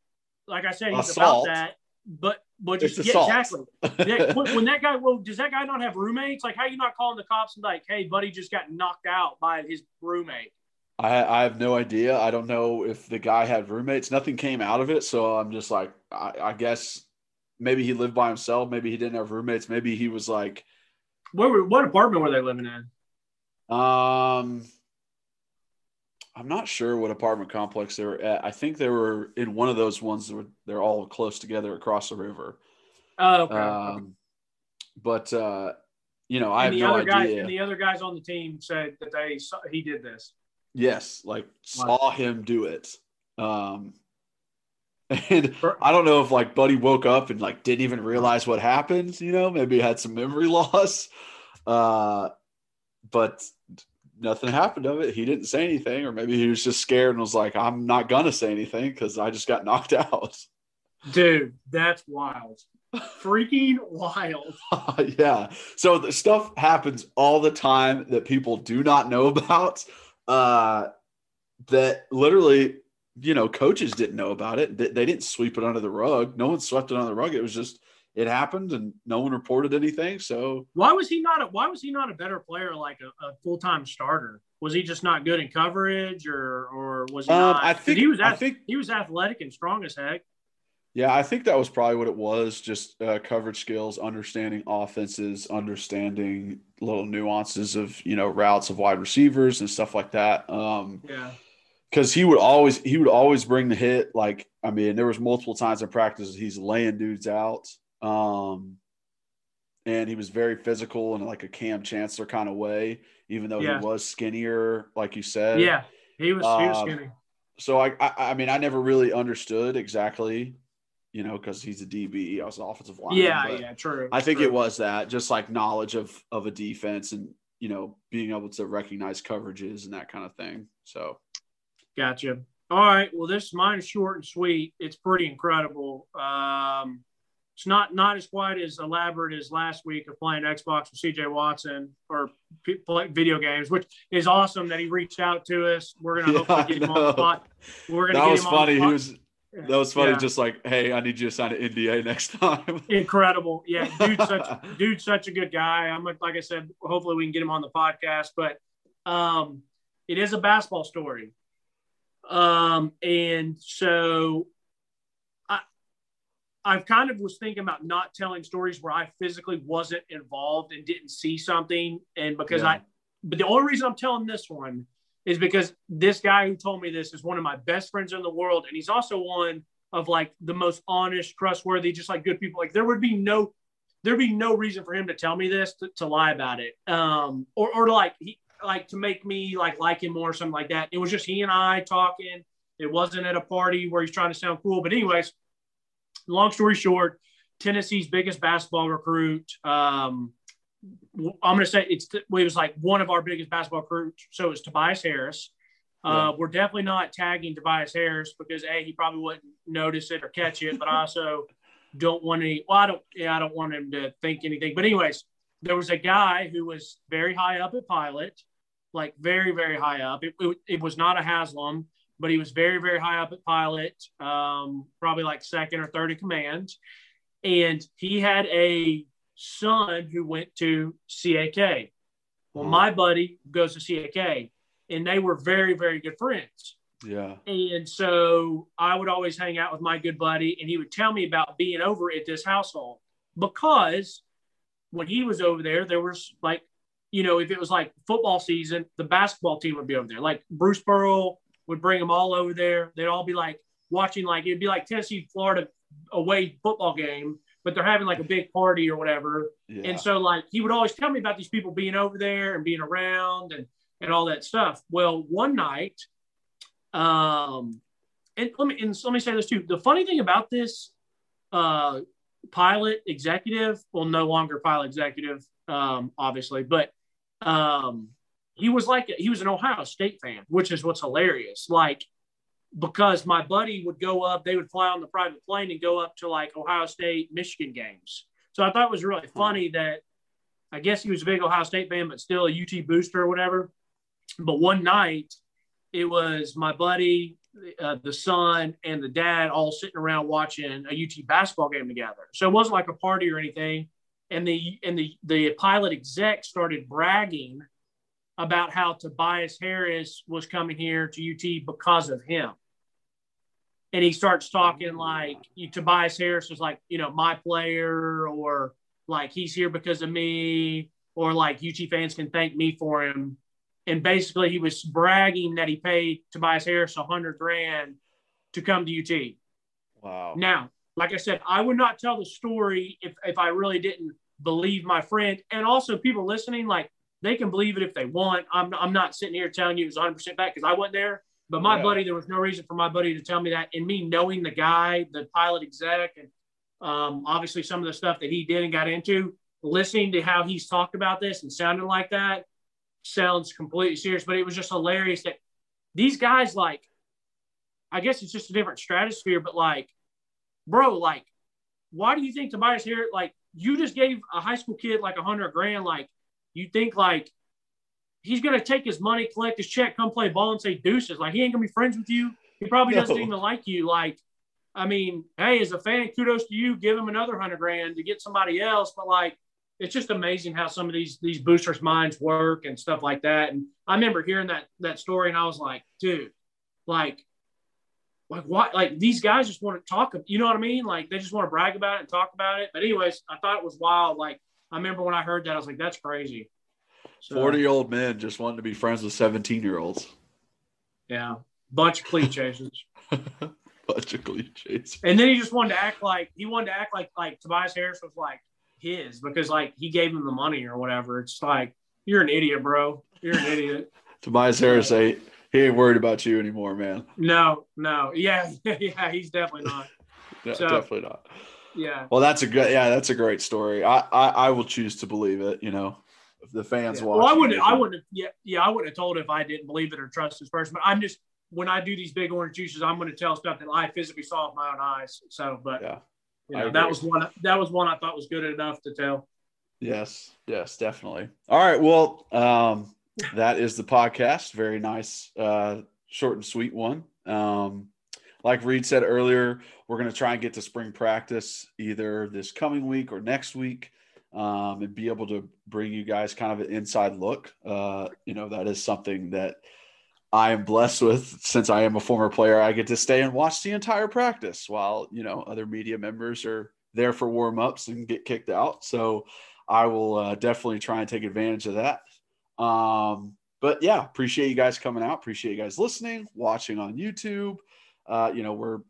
like I said, he's Assault. about that. But but just yeah, exactly. Yeah, *laughs* when, when that guy, well, does that guy not have roommates? Like, how you not calling the cops and like, hey, buddy, just got knocked out by his roommate? I, I have no idea. I don't know if the guy had roommates. Nothing came out of it. So I'm just like, I, I guess maybe he lived by himself. Maybe he didn't have roommates. Maybe he was like, Where were, what apartment were they living in? um, I'm not sure what apartment complex they were at. I think they were in one of those ones that were, they're all close together across the river. Oh, okay. Um, but uh, you know, I and have the no other guys idea. and the other guys on the team said that they saw, he did this. Yes, like Wow. saw him do it. Um *laughs* and I don't know if like Buddy woke up and like didn't even realize what happened, you know, maybe had some memory *laughs* loss. Uh but nothing happened of it. He didn't say anything, or maybe he was just scared and was like, I'm not gonna say anything because I just got *laughs* knocked out. Dude, that's wild. Freaking wild. *laughs* yeah. So the stuff happens all the time that people do not know about. Uh, that literally, you know, coaches didn't know about it. They, they didn't sweep it under the rug. No one swept it under the rug. It was just it happened, and no one reported anything. So Why was he not a why was he not a better player like a, a full time starter? Was he just not good in coverage or or was he um, not? I think he was I think he was athletic and strong as heck. Yeah, I think that was probably what it was. Just uh, coverage skills, understanding offenses, understanding little nuances of you know routes of wide receivers and stuff like that. Um, Yeah. because he would always he would always bring the hit. Like I mean, there was multiple times in practice he's laying dudes out. Um, and he was very physical in like a Kam Chancellor kind of way, even though Yeah. he was skinnier, like you said. Yeah. He was he was Um, skinny. So I, I I mean I never really understood exactly, you know, because he's a DB. I was an offensive lineman. Yeah, yeah, true. I think true. it was that just like knowledge of of a defense and you know being able to recognize coverages and that kind of thing. So Gotcha. All right. Well, this mine is short and sweet. It's pretty incredible. Um, it's not not as quite as elaborate as last week of playing Xbox with CJ Watson or play video games, which is awesome that he reached out to us. We're gonna *laughs* Yeah, hopefully get him on the spot. We're gonna that get was him on the funny. He was that was funny. Yeah. Just like, hey, I need you to sign an NDA next time. *laughs* incredible. Yeah, dude, such *laughs* dude, such a good guy. I'm like, like I said, hopefully we can get him on the podcast. But um, it is a basketball story, um, and so I've kind of was thinking about not telling stories where I physically wasn't involved and didn't see something, and because Yeah. I, but the only reason I'm telling this one is because this guy who told me this is one of my best friends in the world, and he's also one of like the most honest, trustworthy, just like good people. Like there would be no, there'd be no reason for him to tell me this to, to lie about it, um, or or like he like to make me like like him more or something like that. It was just he and I talking. It wasn't at a party where he's trying to sound cool. But anyways, long story short, Tennessee's biggest basketball recruit. Um, I'm going to say it's it was like one of our biggest basketball recruits. So it's Tobias Harris. Uh, We're definitely not tagging Tobias Harris because a he probably wouldn't notice it or catch it, but I also don't want any. Well, I don't. Yeah, I don't want him to think anything. But anyways, there was a guy who was very high up at Pilot, like very very high up. It, it, it was not a Haslam, but he was very, very high up at pilot, um, probably like second or third in command. And he had a son who went to CAK. Well, Hmm. my buddy goes to CAK, and they were very, very good friends. Yeah. And so I would always hang out with my good buddy, and he would tell me about being over at this household because when he was over there, there was like, you know, if it was like football season, the basketball team would be over there. Like Bruce Pearl would bring them all over there. They'd all be like watching, like it'd be like Tennessee, Florida away football game, but they're having like a big party or whatever. Yeah. And so like he would always tell me about these people being over there and being around and and all that stuff. Well, one night, um, and let me and let me say this too. The funny thing about this uh pilot executive, well, no longer pilot executive, um, obviously, but um he was like he was an Ohio State fan, which is what's hilarious. Like because my buddy would go up, they would fly on the private plane and go up to like Ohio State, Michigan games. So I thought it was really funny that I guess he was a big Ohio State fan, but still a UT booster or whatever. But one night, it was my buddy, uh, the son, and the dad all sitting around watching a UT basketball game together. So it wasn't like a party or anything. And the and the the pilot exec started bragging about how Tobias Harris was coming here to UT because of him. And he starts talking like Tobias Harris was like, you know, my player, or like he's here because of me, or like UT fans can thank me for him. And basically, he was bragging that he paid Tobias Harris a hundred grand to come to UT. Wow. Now, like I said, I would not tell the story if, if I really didn't believe my friend. And also, people listening, like, they can believe it if they want. I'm, I'm not sitting here telling you it was 100% back because I wasn't there. But my Yeah. buddy, there was no reason for my buddy to tell me that. And me knowing the guy, the pilot exec, and um, obviously some of the stuff that he did and got into, listening to how he's talked about this and sounding like that sounds completely serious. But it was just hilarious that these guys, like, I guess it's just a different stratosphere, but like, bro, like, why do you think Tobias here? Like, you just gave a high school kid like a hundred grand. Like, you think like he's gonna take his money, collect his check, come play ball, and say deuces? Like, he ain't gonna be friends with you. He probably doesn't even like you. Like, I mean, hey, as a fan, kudos to you. Give him another hundred grand to get somebody else. But like, it's just amazing how some of these these boosters' minds work and stuff like that. And I remember hearing that that story, and I was like, dude, like, like what? Like these guys just want to talk. You know what I mean? Like they just want to brag about it and talk about it. But anyways, I thought it was wild. Like I remember when I heard that, I was like, that's crazy. So, 40 year old men just wanting to be friends with 17 year olds. yeah, bunch of cliches. *laughs* Bunch of cliches. and then he just wanted to act like he wanted to act like like Tobias Harris was like his because like he gave him the money or whatever. It's like you're an idiot, bro. You're an idiot. *laughs* Tobias Harris ain't he ain't worried about you anymore, man. No, no, yeah, *laughs* yeah, he's definitely not. No, So- definitely not. Yeah, Well, that's a good yeah, that's a great story. I, I I will choose to believe it. You know, if the fans Yeah. watch. Well, I wouldn't. I wouldn't. Have, yeah, yeah. I wouldn't have told if I didn't believe it or trust this person. But I'm just when I do these big orange juices, I'm going to tell stuff that I physically saw with my own eyes. So, but Yeah, you know, that was one. That was one I thought was good enough to tell. Yes, yes, definitely. All right. Well, um, that is the podcast. Very nice, uh, short and sweet one. Um, like Reed said earlier, we're going to try and get to spring practice either this coming week or next week um, and be able to bring you guys kind of an inside look. Uh, you know, that is something that I am blessed with since I am a former player. I get to stay and watch the entire practice while, you know, other media members are there for warm ups and get kicked out. So I will uh, definitely try and take advantage of that. Um, but yeah, appreciate you guys coming out. Appreciate you guys listening, watching on YouTube. Uh, you know, we're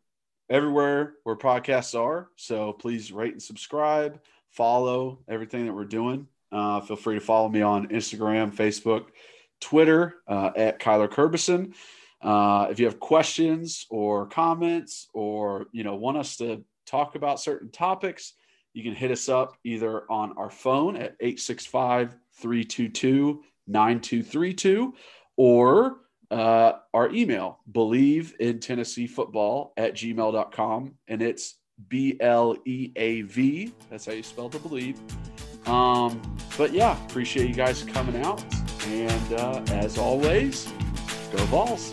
everywhere where podcasts are. So please rate and subscribe, follow everything that we're doing. Uh, feel free to follow me on Instagram, Facebook, Twitter uh, at Kyler Kerbyson. Uh, if you have questions or comments or you know want us to talk about certain topics, you can hit us up either on our phone at 865 322 9232 or uh, our email, Bleav in Tennessee football at gmail.com. And it's B L E A V. That's how you spell to believe. Um, but yeah, appreciate you guys coming out. And uh, as always, go Vols.